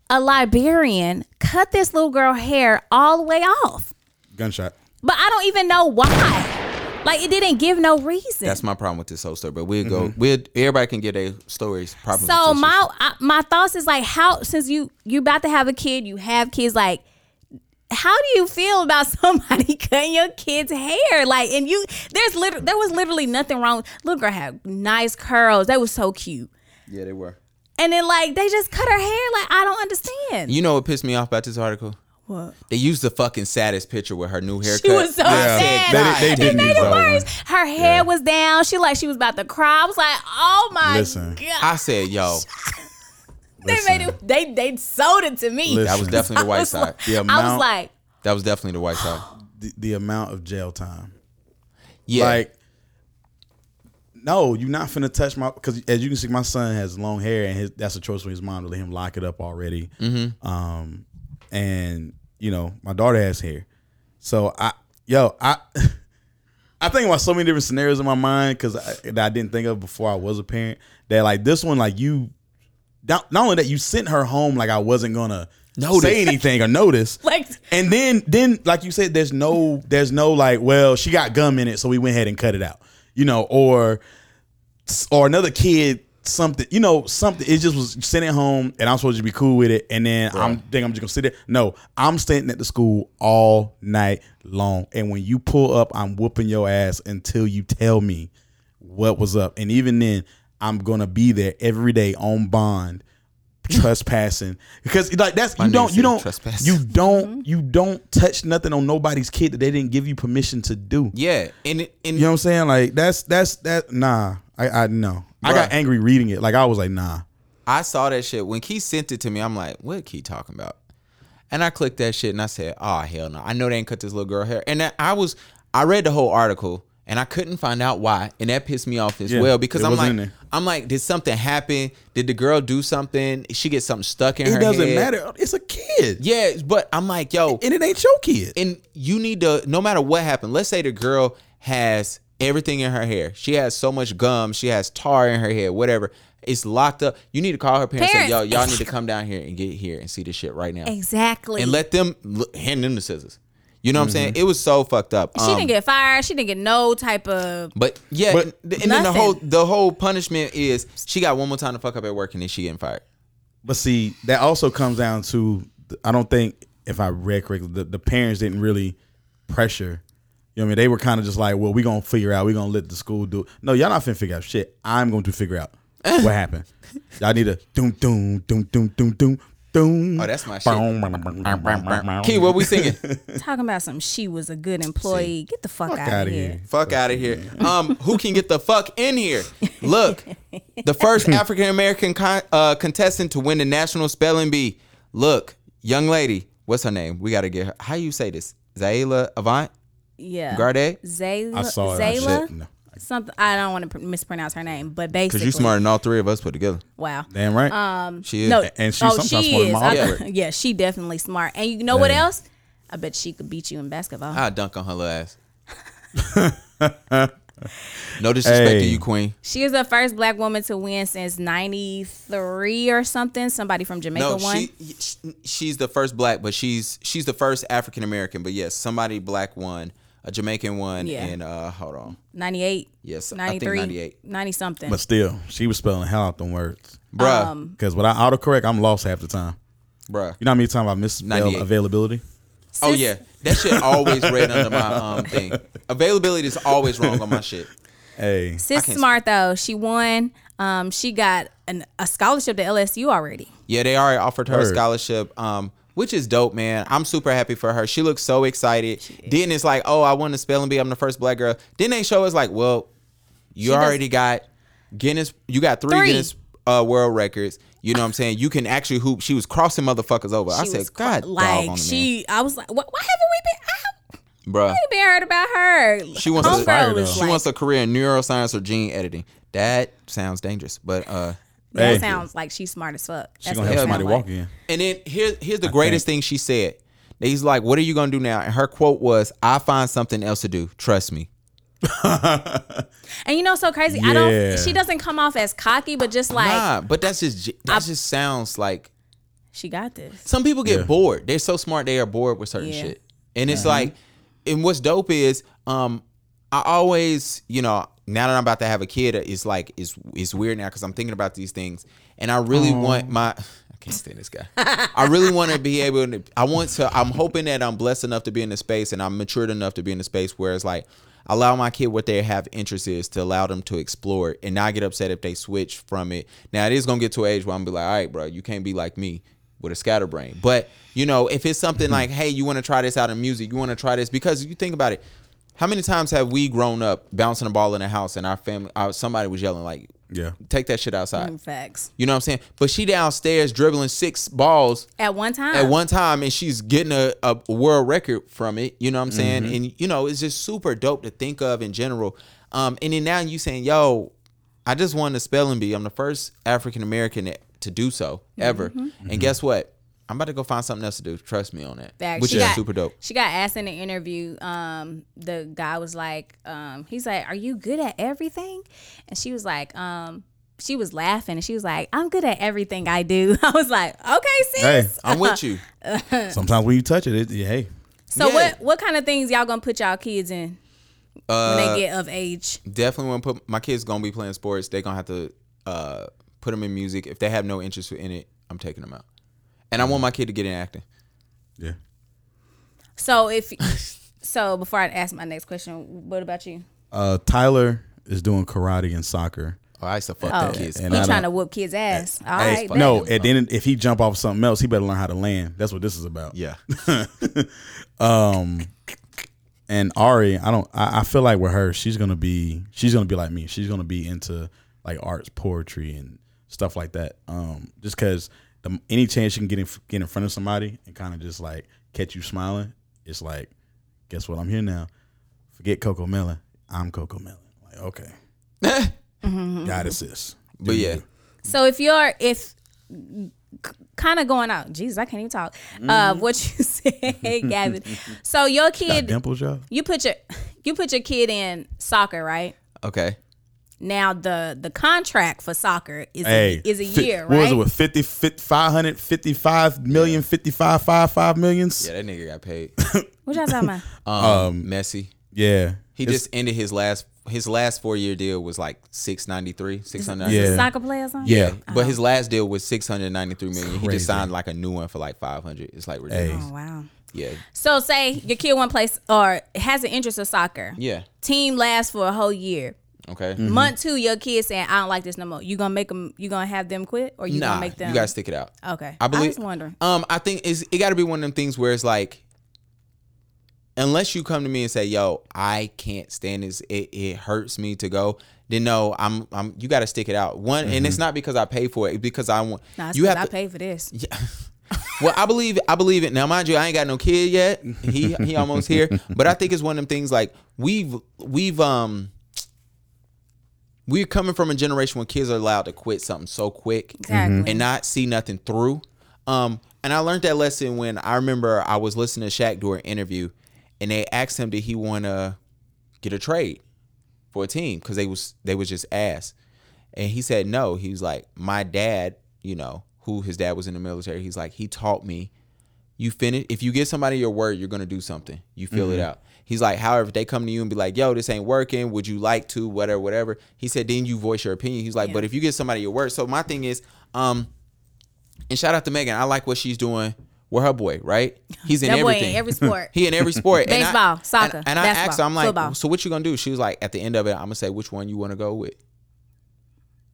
a Liberian cut this little girl hair all the way off. Gunshot. But I don't even know why. Like it didn't give no reason. That's my problem with this whole story. But we'll go. Mm-hmm. We'll everybody can get their stories properly. so my I, my thoughts is like how since you you about to have a kid, you have kids like how do you feel about somebody cutting your kid's hair? Like, and you, there's literally, there was literally nothing wrong. Little girl had nice curls. They was so cute. yeah, they were. And then like they just cut her hair. Like I don't understand. You know what pissed me off about this article? What? They used the fucking saddest picture with her new haircut. She was so Yeah. sad. They- they- they didn't made it worse. Her hair was down. She like she was about to cry. I was like, oh my Listen. god. I said, yo, they made it. They they sold it to me. Listen. that was definitely the white was side. like- The I was like, That was definitely the white side. The, the amount of jail time. Yeah. Like, no, you're not finna touch my because as you can see, my son has long hair and his, that's a choice for his mom to let him lock it up already. Mm-hmm. Um, and you know my daughter has hair, so I yo I. I think about so many different scenarios in my mind because I, that I didn't think of before I was a parent. That like this one, like you, not, not only that you sent her home like I wasn't gonna Notice. say anything or notice, Like- and then then like you said, there's no there's no like well she got gum in it, so we went ahead and cut it out, you know, or or another kid something, you know, something. It just was sitting at home, and I'm supposed to be cool with it, and then I'm think I'm just gonna sit there. No, I'm standing at the school all night long, and when you pull up, I'm whooping your ass until you tell me what was up, and even then, I'm gonna be there every day on bond, trespassing because like that's My you don't you don't trespassing. you don't you don't touch nothing on nobody's kid that they didn't give you permission to do. Yeah, and and You know what I'm saying? Like that's that's that nah. I I no. I got angry reading it. Like I was like nah. I saw that shit when Key sent it to me. I'm like, what Key talking about? And I clicked that shit and I said, oh hell no, I know they ain't cut this little girl hair. And I was, I read the whole article and I couldn't find out why, and that pissed me off as Yeah, well because I'm like. I'm like, did something happen? Did the girl do something? She get something stuck in It her It doesn't head? matter. It's a kid. Yeah, but I'm like, yo, And it ain't your kid. and you need to no matter what happened let's say the girl has everything in her hair. She has so much gum. She has tar in her hair whatever. It's locked up. You need to call her parents, and say yo y'all need to come down here and get here and see this shit right now. Exactly. and let them hand them the scissors. You know what i'm saying? It was so fucked up. She Um, didn't get fired. She didn't get no type of. but yeah But- and, and then the whole the whole punishment is she got one more time to fuck up at work and then she getting fired. But see, that also comes down to I don't think if I read correctly, the, the parents didn't really pressure. You know what I mean? They were kind of just like, well, we're gonna figure out, we're gonna let the school do it. No, y'all not finna figure out shit. I'm going to figure out what happened. Y'all need a doom doom doom doom doom doom doom. Oh, that's my shit. key what we singing Talking about some. She was a good employee. Get the fuck, Fuck out of here. here. Fuck out of here. Um, who can get the fuck in here? Look, the first African American con- uh, contestant to win the national spelling bee. Look, young lady, what's her name? We gotta get her. How you say this? Zaila Avant Yeah. Garde? Zaila. I saw it. I Zaila. shit. No. Something. I don't want to mispronounce her name, but basically. Because you smarter than all three of us put together. Wow. Damn right. Um, She is. No, And she's oh, sometimes she smarter than is. my I- aunt. yeah, she definitely smart. And you know what Dang. else? I bet she could beat you in basketball. I dunk on her little ass. no disrespect Hey. to you, Queen. she is the first black woman to win since '93 or something. Somebody from Jamaica No, won. she she's the first black, but she's she's the first African American. But yes, somebody black won, a Jamaican one, Yeah. and uh, hold on, 98. Yes, I think 93, 98. 90 something. but still, she was spelling hell out them words. bruh, Um, Because without autocorrect, I'm lost half the time. bruh. You know how many times I misspelled 98. availability? Oh yeah, that shit always read under my um thing. Availability is always wrong on my shit. Hey, Sis can't- smart though. She won. Um, she got an, a scholarship to LSU already. Yeah, they already offered her a scholarship, um, which is dope, man. I'm super happy for her. She looks so excited. Then it's like, oh, I won the spelling bee. I'm the first black girl. Then they show us like, well, you She does- already got Guinness. You got three, Three. Guinness uh, World Records. You know what I'm saying? You can actually hoop. She was crossing motherfuckers over. I said, God, cr- like she, she. I was like, what? Why haven't we been? I bruh. haven't been heard about her. She wants Homegirl a fire, she like- wants a career in neuroscience or gene editing. That sounds dangerous, but uh. That Hey. sounds like she's smart as fuck. She's gonna what have somebody like. walk in. And then here's here's the greatest thing she said. He's like, "What are you gonna do now?" And her quote was, "I find something else to do. Trust me." And you know, so crazy. I don't. She doesn't come off as cocky, but just like nah, but that's just that just sounds like she got this. some people get Yeah. bored. They're so smart they are bored with certain Yeah. shit. And it's like, and what's dope is, um, I always, you know, now that I'm about to have a kid, it's like it's it's weird now because I'm thinking about these things, and I really want my. I can't stand this guy. I really want to be able to. I want to. I'm hoping that I'm blessed enough to be in the space, and I'm matured enough to be in the space where it's like allow my kid what they have interest is to allow them to explore it and not get upset if they switch from it. Now it is gonna get to an age where I'm gonna be like, all right, bro, you can't be like me with a scatterbrain. But you know, if it's something mm-hmm. like, hey, you want to try this out in music, you want to try this because you think about it. How many times have we grown up bouncing a ball in the house and our family, our, somebody was yelling like, Yeah. take that shit outside. Mm, Facts. You know what I'm saying? But she downstairs dribbling six balls At one time. at one time and she's getting a, a world record from it. You know what I'm saying? Mm-hmm. And you know, it's just super dope to think of in general. Um, and then now you saying, yo, I just won the spelling bee. I'm the first African American to do so ever. Mm-hmm. And guess what? I'm about to go find something else to do. Trust me on that. Facts. Which She is got- super dope. She got asked in the interview. Um, the guy was like, um, he's like, "Are you good at everything?" And she was like, um, she was laughing and she was like, "I'm good at everything I do." I was like, "Okay, sis." Hey, I'm with you. sometimes when you touch it, it yeah, hey, so Yeah. what what kind of things y'all gonna put y'all kids in when Uh, they get of age? definitely want to put my kids gonna be playing sports. They're gonna have to uh, put them in music. If they have no interest in it, I'm taking them out. And I want my kid to get in acting. yeah. So if so, before I ask my next question, what about you? Uh, Tyler is doing karate and soccer. Oh, I used to fuck Oh, the kids. And he trying to whoop kids' ass. All Hey, no, and then if he jump off something else, he better learn how to land. That's what this is about. Yeah. Um, and Ari, I don't. I, I feel like with her, she's gonna be. She's gonna be like me. She's gonna be into like arts, poetry, and stuff like that. Um, just because the any chance you can get in get in front of somebody and kind of just like catch you smiling, it's like, guess what? I'm here now. Forget Cocomelon. I'm Cocomelon. Like, okay, got it, sis. Do But yeah. you. So if you're if kind of going out, Jesus, I can't even talk. Uh, Mm-hmm. what you said, Gavin. So your got kid, dimples, y'all. you put your you put your kid in soccer, right? Okay. Now the the contract for soccer is Hey, a, is a fi- year, What was right? it with 50, 50 500, 55 million, 55, 55 millions? Yeah, that nigga got paid. what y'all talking about? Um, Messi. Yeah. He It's- just ended his last his last four year deal was like six ninety three, six hundred ninety Yeah. Soccer players on? Yeah. But his last deal was six hundred ninety three million. He just signed like a new one for like five hundred. It's like ridiculous. Oh wow. Yeah. So say your kid one place or has an interest in soccer. Yeah. Team lasts for a whole year. Okay. Mm-hmm. Month two, your kid saying, "I don't like this no more." You gonna make them? You gonna have them quit, or you nah, gonna make them? you gotta stick it out. Okay. I believe. was wondering. Um, I think is it got to be one of them things where it's like, unless you come to me and say, "Yo, I can't stand this. It, it hurts me to go." Then no, I'm I'm. You got to stick it out. One, and it's not because I pay for it. Because I want. Nah, it's you 'cause have I to, pay for this. Yeah. well, I believe I believe it. Now, mind you, I ain't got no kid yet. He he almost here, but I think it's one of them things like we've we've um we're coming from a generation when kids are allowed to quit something so quick Exactly. and not see nothing through. Um, and I learned that lesson when I remember I was listening to Shaq do an interview, and they asked him did he want to get a trade for a team because they was they was just ass, and he said no. He was like my dad, you know, who his dad was in the military. He's like he taught me you finish if you give somebody your word you're gonna do something. You feel it out. He's like however if they come to you and be like yo this ain't working would you like to whatever whatever. He said then you voice your opinion. He's like Yeah. but if you give somebody your word so my thing is um and shout out to megan i like what she's doing with her boy right? He's in That boy in everything. every sport. he in every sport. And I- Baseball, soccer, and, and i asked her basketball, i'm like football. so what you gonna do? She was like at the end of it i'm gonna say which one you want to go with.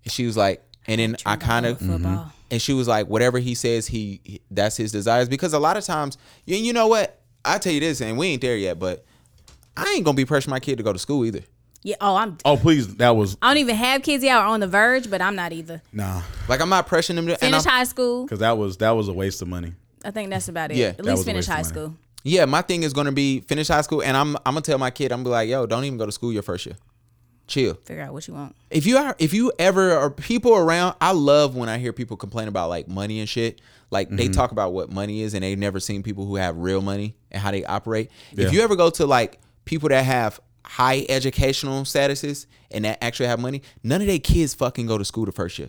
And she was like and then i kind of Football. Mm-hmm. and she was like, whatever he says, he, he- that's his desires. Because a lot of times, and you know what? I tell you this, and we ain't there yet, but I ain't gonna be pressuring my kid to go to school either. Yeah. Oh, I'm. Oh, please. That was, I don't even have kids yet or on the verge, but I'm not either. nah. Like I'm not pressuring them to. Finish I'm- high school. Because that was, that was a waste of money. I think that's about it. Yeah, At that least finish high money. school. yeah, my thing is gonna be finish high school, and I'm I'm gonna tell my kid, I'm gonna be like, yo, don't even go to school your first year. Chill. Figure out what you want. if you are if you ever are people around i love when i hear people complain about like money and shit like they Mm-hmm. talk about what money is and they've never seen people who have real money and how they operate Yeah. if you ever go to like people that have high educational statuses and that actually have money none of their kids fucking go to school the first year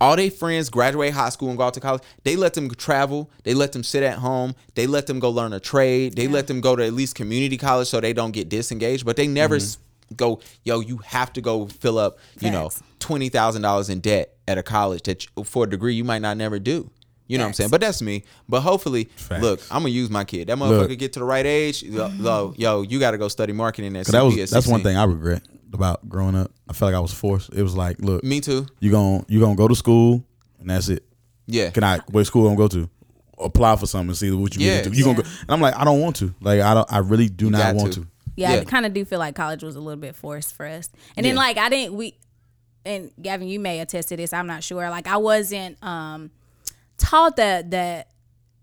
all their friends graduate high school and go out to college. They let them travel. They let them sit at home. They let them go learn a trade. They let them go to at least community college so they don't get disengaged. But they never s go, yo, you have to go fill up, you know, twenty thousand dollars in debt at a college that you- for a degree you might not never do. You know what I'm saying? But that's me. But hopefully, look, I'm gonna use my kid. That motherfucker Look. get to the right age. Yo, yo, yo, you got to go study marketing at 'Cause that was, that's one thing I regret about growing up. I felt like I was forced. It was like, look, Me too. you gon' you gonna go to school and that's it. Yeah. Can I what school I'm gonna go to? Apply for something and see what you Yeah. get into. You gonna go and I'm like, I don't want to. Like I don't I really do not want to. to. Yeah, Yeah. I kind of do feel like college was a little bit forced for us. And then Yeah. like I didn't we and Gavin, you may attest to this. I'm not sure. Like I wasn't um taught that the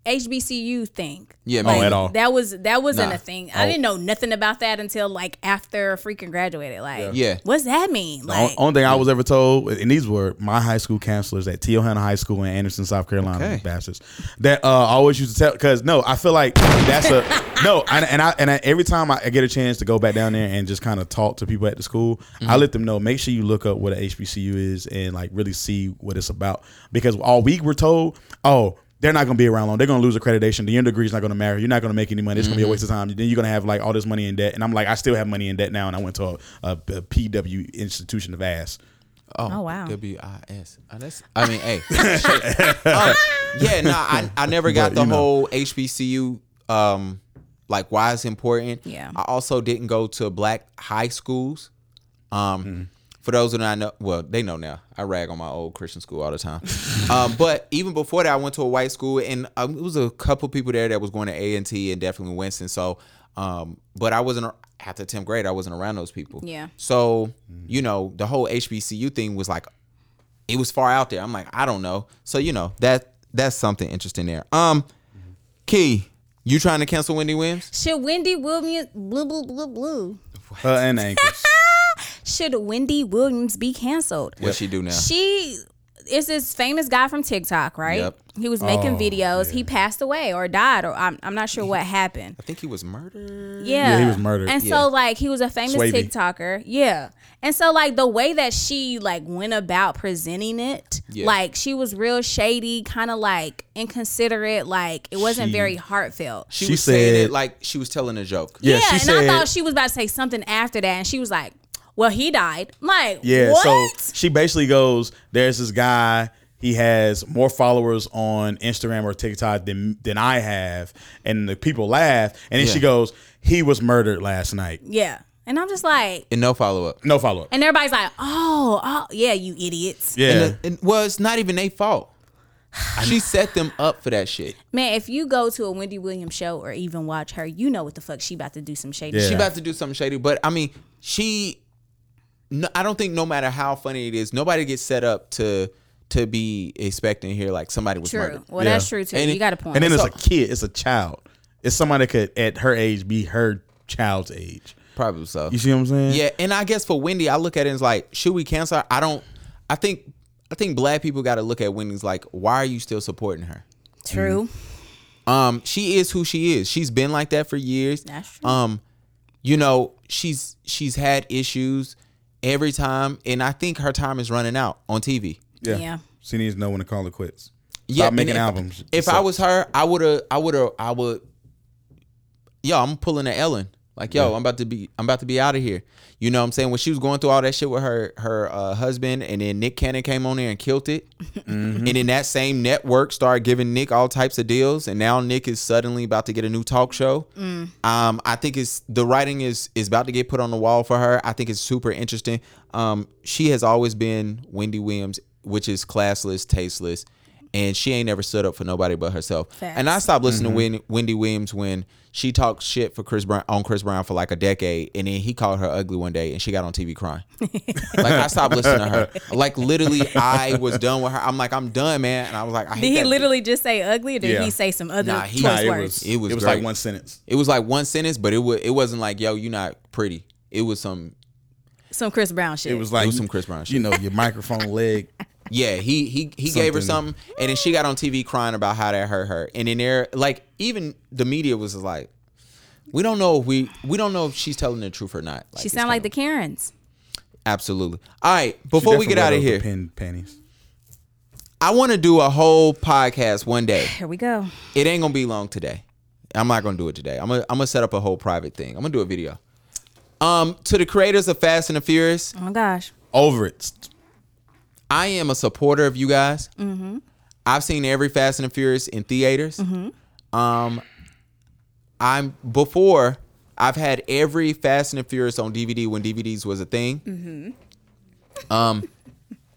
HBCU thing. Yeah, like, me at all. That was that wasn't Nah. a thing. I Oh. didn't know nothing about that until like after freaking graduated. Like, Yeah. what's that mean? The Like, only thing I was ever told, and these were my high school counselors at T.L. Hanna High School in Anderson, South Carolina, Okay. bastards. That uh, always used to tell because no, I feel like that's a no, and, and I and I, every time I get a chance to go back down there and just kind of talk to people at the school, I let them know make sure you look up what a HBCU is and like really see what it's about because all week we're told, oh. They're not gonna be around long. They're gonna lose accreditation. Your is not gonna matter. You're not gonna make any money. It's gonna be a waste of time. Then you're gonna have like all this money in debt. And I'm like, I still have money in debt now. And I went to a, a, a PW institution of ass. Oh, wow. W I S. Oh, that's- I mean, hey. shit. Um, yeah, no, I, I never got But, the you know. whole HBCU um like why it's important. Yeah. I also didn't go to black high schools. Um For those who do not know, well, they know now. I rag on my old Christian school all the time. um, but even before that, I went to a white school, and um, it was a couple people there that was going to A and T and definitely Winston. So, um, but I wasn't after tenth grade. I wasn't around those people. Yeah. So, you know, the whole HBCU thing was like, it was far out there. I'm like, I don't know. So, you know, that that's something interesting there. Um, Key, you trying to cancel Wendy Williams? Should Wendy Williams blue blue blue blue? Her and the ankles. Should Wendy Williams be canceled? What she do now? She is this famous guy from TikTok, right? Yep. He was making Oh, videos. He passed away or died, or I'm, I'm not sure what happened. I think he was murdered. Yeah. he was murdered. And Yeah. so like he was a famous Swavey. TikToker. Yeah. And so like the way that she like went about presenting it, Yeah. like she was real shady, kind of like inconsiderate, like it wasn't She- very heartfelt. She, She was saying it like she was telling a joke. Yeah, Yeah, she and said. I thought she was about to say something after that, and she was like, "Well, he died." I'm like, Yeah, what? so she basically goes, "There's this guy. He has more followers on Instagram or TikTok than than I have," and the people laugh. And then Yeah. she goes, "He was murdered last night." yeah, and I'm just like, And no follow up. No follow up. and everybody's like, "Oh, oh, yeah, you idiots." Yeah, And, the- and well, it's not even their fault. She set them up for that shit. Man, if you go to a Wendy Williams show or even watch her, you know what the fuck she about to do some shady Yeah. shit. She about to do something shady, but I mean, she. No, I don't think no matter how funny it is, nobody gets set up to to be expecting here like somebody was True. murdered. Well, Yeah. that's true too. And you it- got a point. and then it's a kid. It's a child. It's somebody that could at her age be her child's age. Probably so. You see what I'm saying? Yeah, and I guess for Wendy, I look at it as like, should we cancel her? I don't. I think I think black people got to look at Wendy's like, why are you still supporting her? true. Um, she is who she is. She's been like that for years. That's true. Um, you know, she's she's had issues every time, and I think her time is running out on TV. yeah. Yeah. She needs to know when to call it quits. Yeah, Stop and making if, albums. If I was her, I would have, I would have, I would. Yo, I'm pulling a Ellen. Like, yo, I'm about to be, I'm about to be out of here. You know what I'm saying? When she was going through all that shit with her, her uh, husband, and then Nick Cannon came on there and killed it, and then that same network started giving Nick all types of deals, and now Nick is suddenly about to get a new talk show. Um, I think it's the writing is is about to get put on the wall for her. I think it's super interesting. Um, she has always been Wendy Williams, which is classless, tasteless, and she ain't never stood up for nobody but herself. Facts. And I stopped listening to mm-hmm. Wendy Williams when she talked shit for Chris Brown on Chris Brown for like a decade, and then he called her ugly one day, and she got on TV crying. like I stopped listening to her. Like literally, I was done with her. I'm like, I'm done, man. And I was like, I hate Did he that- literally just say ugly, or did Yeah. he say some other Nah, he- choice Nah, it words? was It was it was like one sentence. It was like one sentence, but it was it wasn't like, yo, you're not pretty. It was some some Chris Brown shit. It was like was some Chris Brown shit. You know, your microphone leg. Yeah, he he he gave her Something. something, and then she got on TV crying about how that hurt her. And then there, like, even the media was like, we don't know if we we don't know if she's telling the truth or not. Like, she sound like the Karens. absolutely. All right, before we get out of here, Pin panties. I want to do a whole podcast one day. Here we go. It ain't gonna be long today. I'm not gonna do it today. I'm gonna I'm gonna set up a whole private thing. I'm gonna do a video. Um, to the creators of Fast and the Furious, Oh my gosh. Over it. I am a supporter of you guys. I've seen every Fast and the Furious in theaters. Um, I'm before I've had every Fast and the Furious on DVD when DVDs was a thing. Um,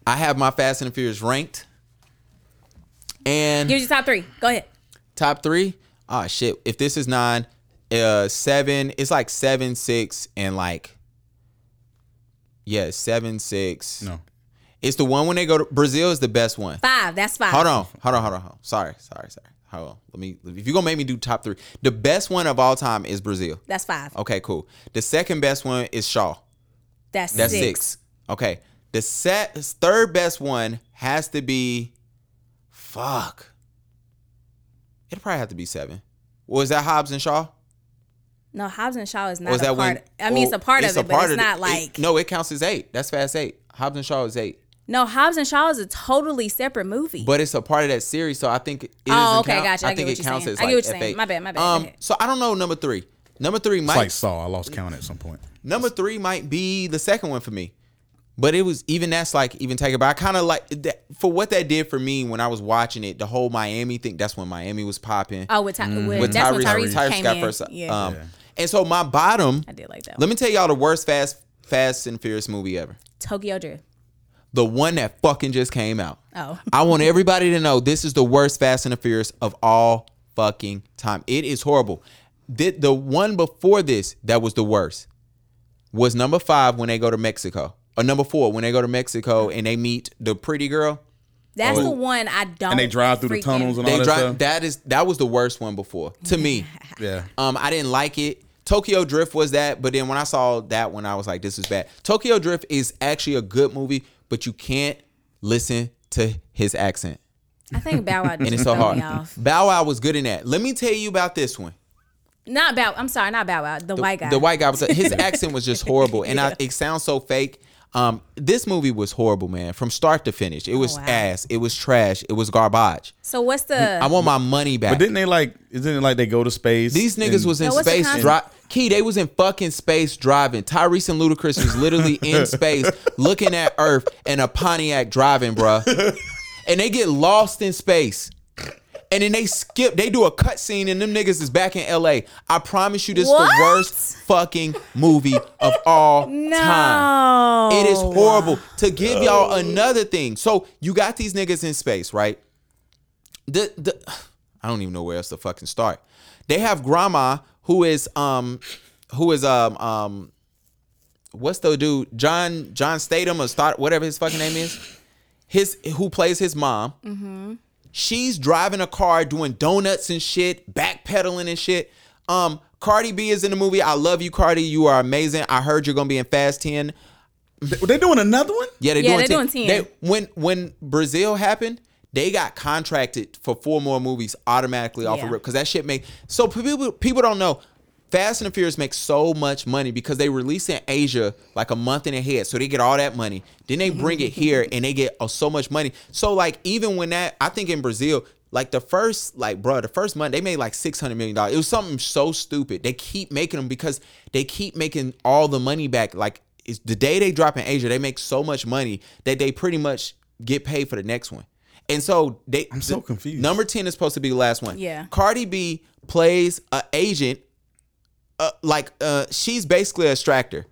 I have my Fast and the Furious ranked, and here's your top three. Go ahead. top three. Ah, shit. If this is nine, uh, seven. It's like seven, six, and like, yeah, seven, six. No. It's the one when they go to Brazil is the best one. Five. That's five. Hold on, hold on, hold on, hold on. Sorry, sorry, sorry. Hold on. Let me. If you're gonna make me do top three, the best one of all time is Brazil. That's five. Okay, cool. The second best one is Shaw. That's, That's six. six. Okay. The set third best one has to be. Fuck. It'll probably have to be seven. Was that Hobbs and Shaw? No, Hobbs and Shaw is not was a that part. when? I mean, it's oh, a part of a it, but it's not it. like. no, it counts as eight. That's fast eight. Hobbs and Shaw is eight. No, Hobbs and Shaw is a totally separate movie. But it's a part of that series, so I think it Oh, okay, count. gotcha. I I think it counts saying. as I like what you're saying. F8. My bad, my bad. Um, so I don't know number three. Number three It's might like Saw. I lost count at some point. number three might be the second one for me. But it was even that's like even taken. But I kind of like that for what that did for me when I was watching it. The whole Miami thing. That's when Miami was popping. oh, with, Ty- with, with that's when Tyrese, Tyrese, Tyrese came got in. first. yeah, Um, and so my bottom. I did like that. Let me tell y'all the worst Fast Fast and Furious movie ever. Tokyo Drift. The one that fucking just came out. Oh. I want everybody to know this is the worst Fast and the Furious of all fucking time. It is horrible. The, the one before this that was the worst was number five when they go to Mexico. Or number four when they go to Mexico and they meet the pretty girl. That's Oh. the one I don't. And they drive through the tunnels and all They that drive stuff. that is that was the worst one before. To me. yeah. Um, I didn't like it. Tokyo Drift was that, but then when I saw that one, I was like, this is bad. Tokyo Drift is actually a good movie, but you can't listen to his accent. I think Bow Wow And it's so hard. me off. Bow Wow was good in that. Let me tell you about this one. Not Bow. I'm sorry, not Bow Wow. The, white guy. The white guy was his accent was just horrible, and I, it sounds so fake. Um, this movie was horrible, man, from start to finish. It was Oh, wow. ass. It was trash. It was garbage. So what's the? I want my money back. But didn't they like? Isn't it like they go to space? These niggas and- was in No, what's the space. concept? Dri- Key, they was in fucking space driving. Tyrese and Ludacris was literally in space looking at Earth and a Pontiac driving, bruh. And they get lost in space. And then they skip, they do a cut scene and them niggas is back in LA. I promise you this is What? the worst fucking movie of all time. no. It is horrible. To give y'all another thing. So you got these niggas in space, right? The the I don't even know where else to fucking start. They have grandma who is um who is um um what's the dude John John Statham or start whatever his fucking name is. His who plays his mom. She's driving a car doing donuts and shit, backpedaling and shit. Um, Cardi B is in the movie. I love you, Cardi. You are amazing. I heard you're gonna be in Fast 10. Were they doing another one? Yeah, they're Yeah, doing they're 10. doing 10. They, when when Brazil happened, they got contracted for four more movies automatically off Yeah. of rip because that shit make so people people don't know. Fast and the Furious make so much money because they release in Asia like a month in ahead, so they get all that money. Then they bring it here and they get uh, so much money. So like even when that, I think in Brazil, like the first like bro, the first month they made like six hundred million dollars. It was something so stupid. They keep making them because they keep making all the money back. Like it's the day they drop in Asia, they make so much money that they pretty much get paid for the next one. And so they I'm so confused. Number 10 is supposed to be the last one. Yeah. Cardi B plays a agent uh, like uh she's basically a extractor.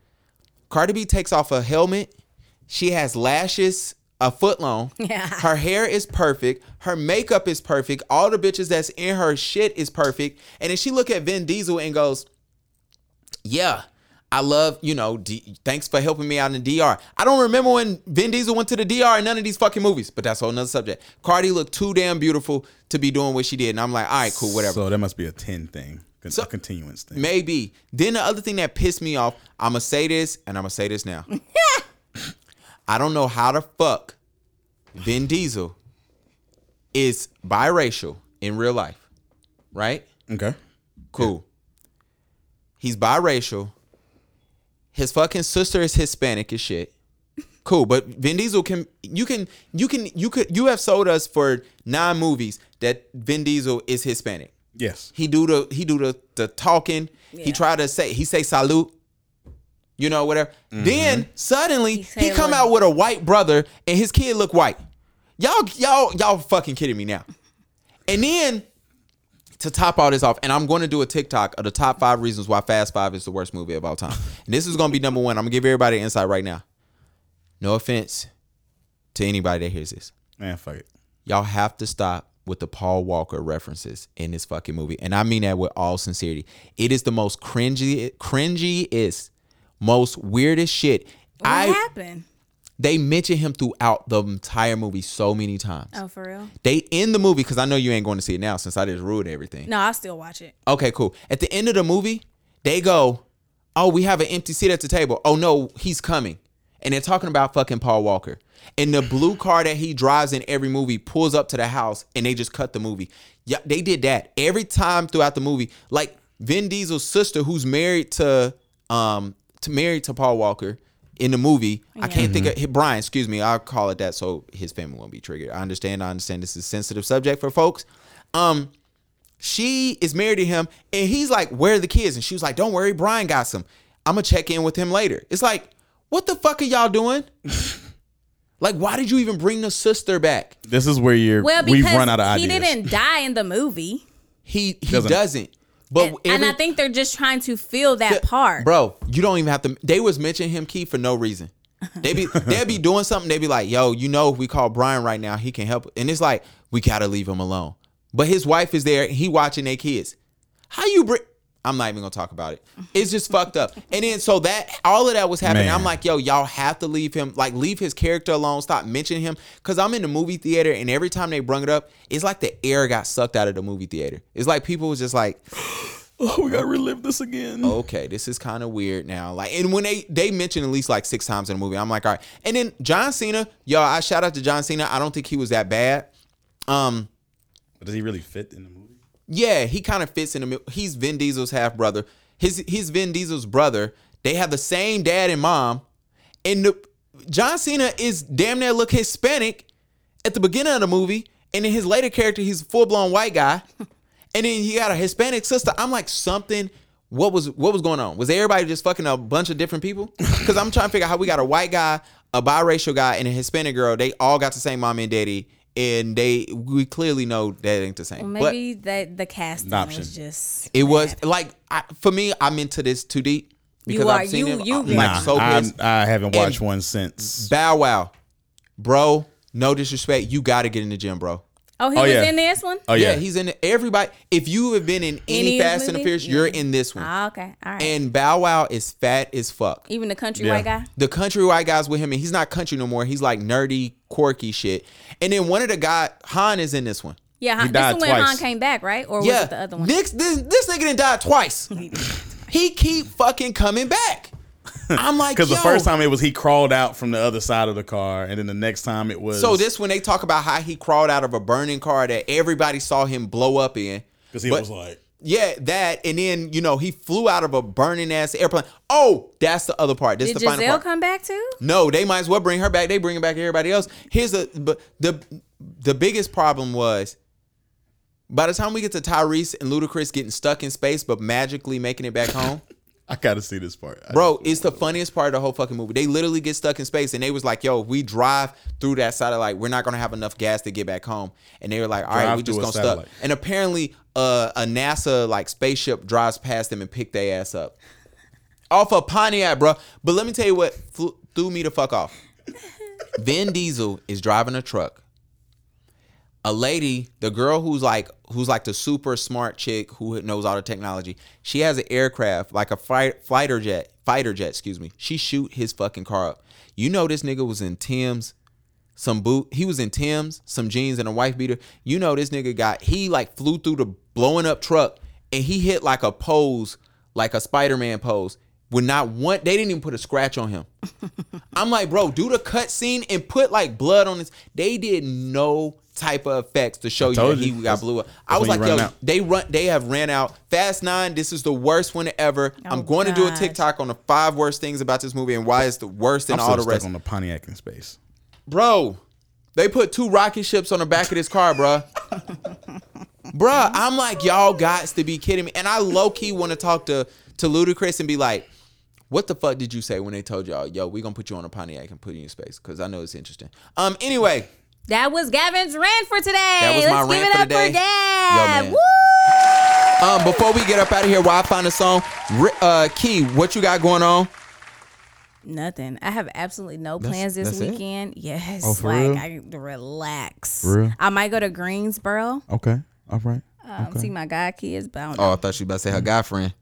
Cardi B takes off a helmet. She has lashes a foot long. Yeah. Her hair is perfect. Her makeup is perfect. All the bitches that's in her shit is perfect. And then she look at Vin Diesel and goes, "Yeah, I love you know. D- thanks for helping me out in the DR. I don't remember when Vin Diesel went to the DR in none of these fucking movies, but that's a whole nother subject. Cardi looked too damn beautiful to be doing what she did, and I'm like, all right, cool, whatever. So that must be a ten thing, con- So- a continuance thing. Maybe. Then the other thing that pissed me off, I'm gonna say this and I'm gonna say this now. I don't know how the fuck Vin Diesel is biracial in real life, right? Okay. Cool. He's biracial. His fucking sister is Hispanic as shit. Cool, but Vin Diesel can you can you can you could you have sold us for nine movies that Vin Diesel is Hispanic. Yes. He do the he do the the talking. He Yeah. try to say he say salute. You know whatever. Mm-hmm. Then suddenly he, say a come out with a white brother and his kid look white. Y'all y'all y'all fucking kidding me now. And then to top all this off, and I'm going to do a TikTok of the top five reasons why Fast Five is the worst movie of all time. And this is going to be number one. I'm gonna give everybody an insight right now. No offense to anybody that hears this Man, fuck it. y'all have to stop with the Paul Walker references in this fucking movie. And I mean that with all sincerity. It is the most cringy, cringiest, most weirdest shit. What I happened? They mention him throughout the entire movie so many times. Oh, for real? They end the movie because I know you ain't going to see it now since I just ruined everything. No, I'll still watch it. Okay, cool. At the end of the movie, they go, "Oh, we have an empty seat at the table. Oh no, he's coming." And they're talking about fucking Paul Walker. And the blue car that he drives in every movie pulls up to the house and they just cut the movie. Yeah, they did that every time throughout the movie. Like Vin Diesel's sister who's married to um to married to Paul Walker in the movie. I can't think of Brian, excuse me. I'll call it that so his family won't be triggered. I understand. I understand this is a sensitive subject for folks. Um she is married to him and he's like where are the kids and she was like don't worry brian got some i'm gonna check in with him later it's like what the fuck are y'all doing like why did you even bring the sister back This is where you're. Well, because we've run out of he didn't die in the movie. he he Doesn't- doesn't, but and, and I think they're just trying to fill that part. bro you don't even have to they was mentioning him key for no reason They be they'll be doing something. They be like, "Yo, you know, if we call Brian right now, he can help." And it's like we gotta leave him alone. But his wife is there. He watching their kids. How you bring? I'm not even gonna talk about it. It's just fucked up. And then so that all of that was happening. Man. I'm like, yo, y'all have to leave him, like, leave his character alone. Stop mentioning him. Cause I'm in the movie theater, and every time they brung it up, it's like the air got sucked out of the movie theater. It's like people was just like, Oh, we gotta relive this again. okay, this is kind of weird now. Like, and when they they mentioned at least like six times in the movie, I'm like, all right. And then John Cena, yo, I shout out to John Cena. I don't think he was that bad. Um, But does he really fit in the movie? Yeah, he kind of fits in the middle. He's Vin Diesel's half brother. His his Vin Diesel's brother. They have the same dad and mom. And the, John Cena is damn near look Hispanic at the beginning of the movie, and in his later character, he's a full blown white guy. And then he got a Hispanic sister. I'm like something. What was what was going on? Was everybody just fucking a bunch of different people? Because I'm trying to figure out how we got a white guy, a biracial guy, and a Hispanic girl. They all got the same mom and daddy, and they we clearly know that ain't the same. Well, But- maybe that the casting Adoption. was just. it was like I, for me, I'm into this too deep because You are- I've seen you- him. you I'm very- like Nah, so I, pissed. I haven't watched And- one since. Bow Wow, bro. No disrespect, you got to get in the gym, bro. Oh, he Oh, was yeah. in this one. Oh Yeah, yeah, he's in everybody. If you have been in any, Any of Fast his and the movies? Furious, you're in this one. Ah, okay, all right. And Bow Wow is fat as fuck. Even the country Yeah. white guy. The country white guys with him, and he's not country no more. He's like nerdy, quirky shit. And then one of the guy Han is in this one. Yeah, Han, this died is when twice. Han came back, right? Or was it the other one? This, this this nigga done died twice. he keep fucking coming back. I'm like, because the first time it was he crawled out from the other side of the car, and then the next time it was So this when they talk about how he crawled out of a burning car that everybody saw him blow up in. because he But- was like, Yeah, that and then you know he flew out of a burning ass airplane. Oh, that's the other part. This Did is the final Gisele part. come back too? No, they might as well bring her back. They bringing back everybody else. Here's the but the the biggest problem was by the time we get to Tyrese and Ludacris getting stuck in space but magically making it back home. I gotta see this part, Bro, it's the funniest part of the whole fucking movie. They literally get stuck in space and they was like, yo, if we drive through that satellite, we're not gonna have enough gas to get back home. And they were like, all right, Drive we just gonna stuck. And apparently uh, a NASA like spaceship drives past them and pick their ass up. Off of Pontiac, bro. But let me tell you what flew, threw me the fuck off. Vin Diesel is driving a truck. A lady, the girl who's like who's like the super smart chick who knows all the technology. She has an aircraft, like a fight, fighter jet, fighter jet, excuse me. She shoot his fucking car up. You know this nigga was in Tim's, some boot. He was in Tim's, some jeans and a wife beater. You know this nigga got he like flew through the blowing up truck and he hit like a pose, like a Spider-Man pose. With not one, they didn't even put a scratch on him. I'm like, bro, do the cut scene and put like blood on this. They did no type of effects to show you told that he you. got That's- blew up. I was like, yo, out. they run, they have ran out. Fast Nine, this is the worst one ever. I'm Oh, going to do a. TikTok on the five worst things about this movie and why it's the worst than I'm all the stuck rest. on the Pontiac in space. Bro, they put two rocket ships on the back of this car, bro. Bruh, I'm like, y'all got to be kidding me. And I low key want to talk to to Ludacris and be like, what the fuck did you say when they told y'all, yo, we gonna put you on a Pontiac and put you in space? Because I know it's interesting. Um, anyway, That was Gavin's rant for today. That was Let's my give rant it for up the day. for Gav. Yo, man. Woo! um, before we get up out of here, while I find a song, Ri- uh, Key, what you got going on? Nothing. I have absolutely no That's- plans this that's it? weekend. Yes, Oh, for like real? I relax. For real? I might go to Greensboro, Okay, all right. um, see my god kids, but I don't Oh, I thought she was about to say her guy friend.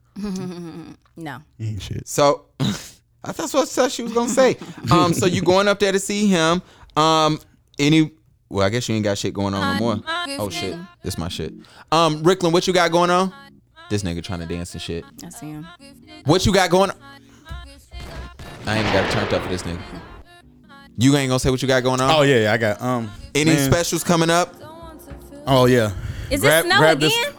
no. Ain't shit. So I that's what she was gonna say. Um, so you going up there to see him? Um, any? Well, I guess you ain't got shit going on no more. Oh shit, this my shit. Um, Rickland, what you got going on? This nigga trying to dance and shit. I see him. What you got going? on? I ain't got it turned up for this nigga. You ain't gonna say what you got going on? Oh yeah, yeah, I got um. Any man. specials coming up? Oh yeah. Is Grab- it snow grab again? this-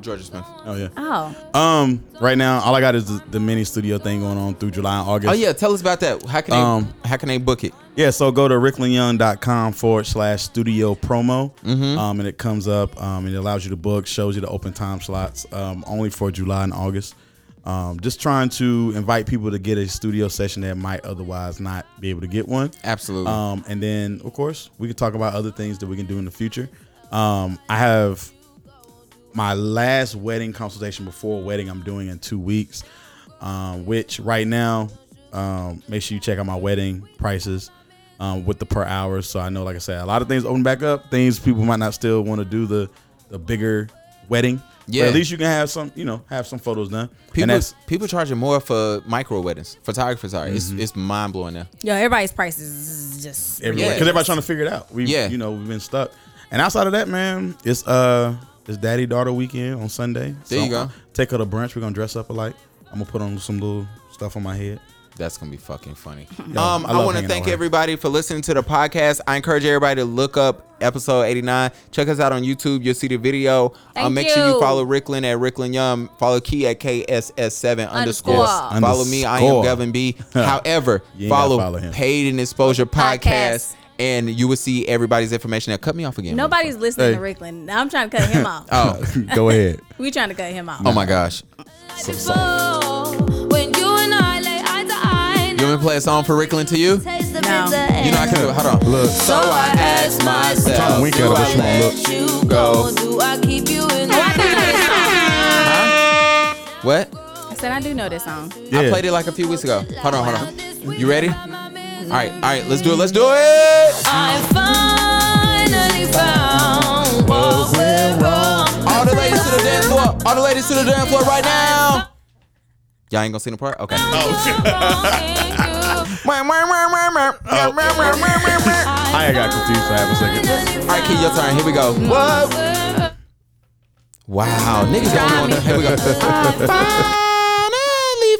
Jorja Smith. Oh yeah. Oh, Um, right now, all I got is the, the mini studio thing going on through July and August. Oh yeah, tell us about that. How can they? Um, how can they book it? Yeah, so go to ricklandyoung.com forward slash studio promo. Mm-hmm. Um, and it comes up um, and it allows you to book, shows you the open time slots um, only for July and August. Um, just trying to invite people to get a studio session that might otherwise not be able to get one. Absolutely. Um, and then, of course, we can talk about other things that we can do in the future. Um, I have my last wedding consultation before wedding I'm doing in two weeks, um, which right now Um, make sure you check out my wedding prices um, with the per hour. So I know, like I said, a lot of things open back up. Things people might not still want to do the the bigger wedding. Yeah. But at least you can have some, you know, have some photos done. People, and that's people charging more for micro weddings. Photographers are. It's Mm-hmm. it's mind blowing now. Yeah, everybody's prices is just everywhere Yeah. because everybody's trying to figure it out. We, Yeah. you know, we've been stuck. And outside of that, man, it's uh, it's daddy daughter weekend on Sunday. There you go. Take her to brunch. We're gonna dress up alike. I'm gonna put on some little stuff on my head. That's gonna be fucking funny. Yo, um, I I, want to thank everybody for listening to the podcast. I encourage everybody to look up episode 89. Check us out on YouTube. You'll see the video. Uh, Thank make sure you you. follow Rickland at Rickland Young. Follow Key at KSS7 underscore. Underscore. Follow me. I am Underscore. Gavin B. However, You ain't gotta follow, follow him. Paid in Exposure podcast. Podcast. And you will see everybody's information. Now, cut me off again. Nobody's listening Hey. to Rickland. Now I'm trying to cut him off. Oh, Go ahead. We trying to cut him off. oh my gosh. When You want me to play a song for Rickland to you? No. You know I can do it. Hold on. Look, So I asked myself, trying to wink at her, but she won't look. let you go? Do I keep you in the What? I said I do know this song. I Yeah. played it like a few weeks ago. Hold on, hold on. You ready? All right, all right, let's do it. Let's do it. I finally found what went wrong. All the ladies to the dance floor. All the ladies to the dance floor right now. Y'all ain't gonna sing the part? Okay. Oh. I got confused for half a second. All right, Key, your turn. Here we go. What? Wow, niggas don't know. Here we go. Finally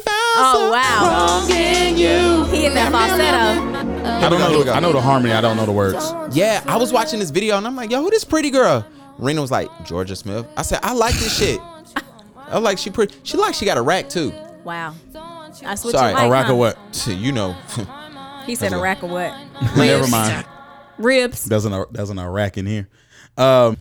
found Oh wow. something in you. He hit that falsetto. I don't know. The, I know the harmony. I don't know the words. Yeah, I was watching this video and I'm like, yo, who this pretty girl? Rena was like, Jorja Smith. I said, I like this shit. I like, she pretty. She like she got a rack too. Wow. That's what Sorry, you. A rack of what? You know. He said a rack of what? Never mind. Ribs. There's an there's an Iraq in here. Um,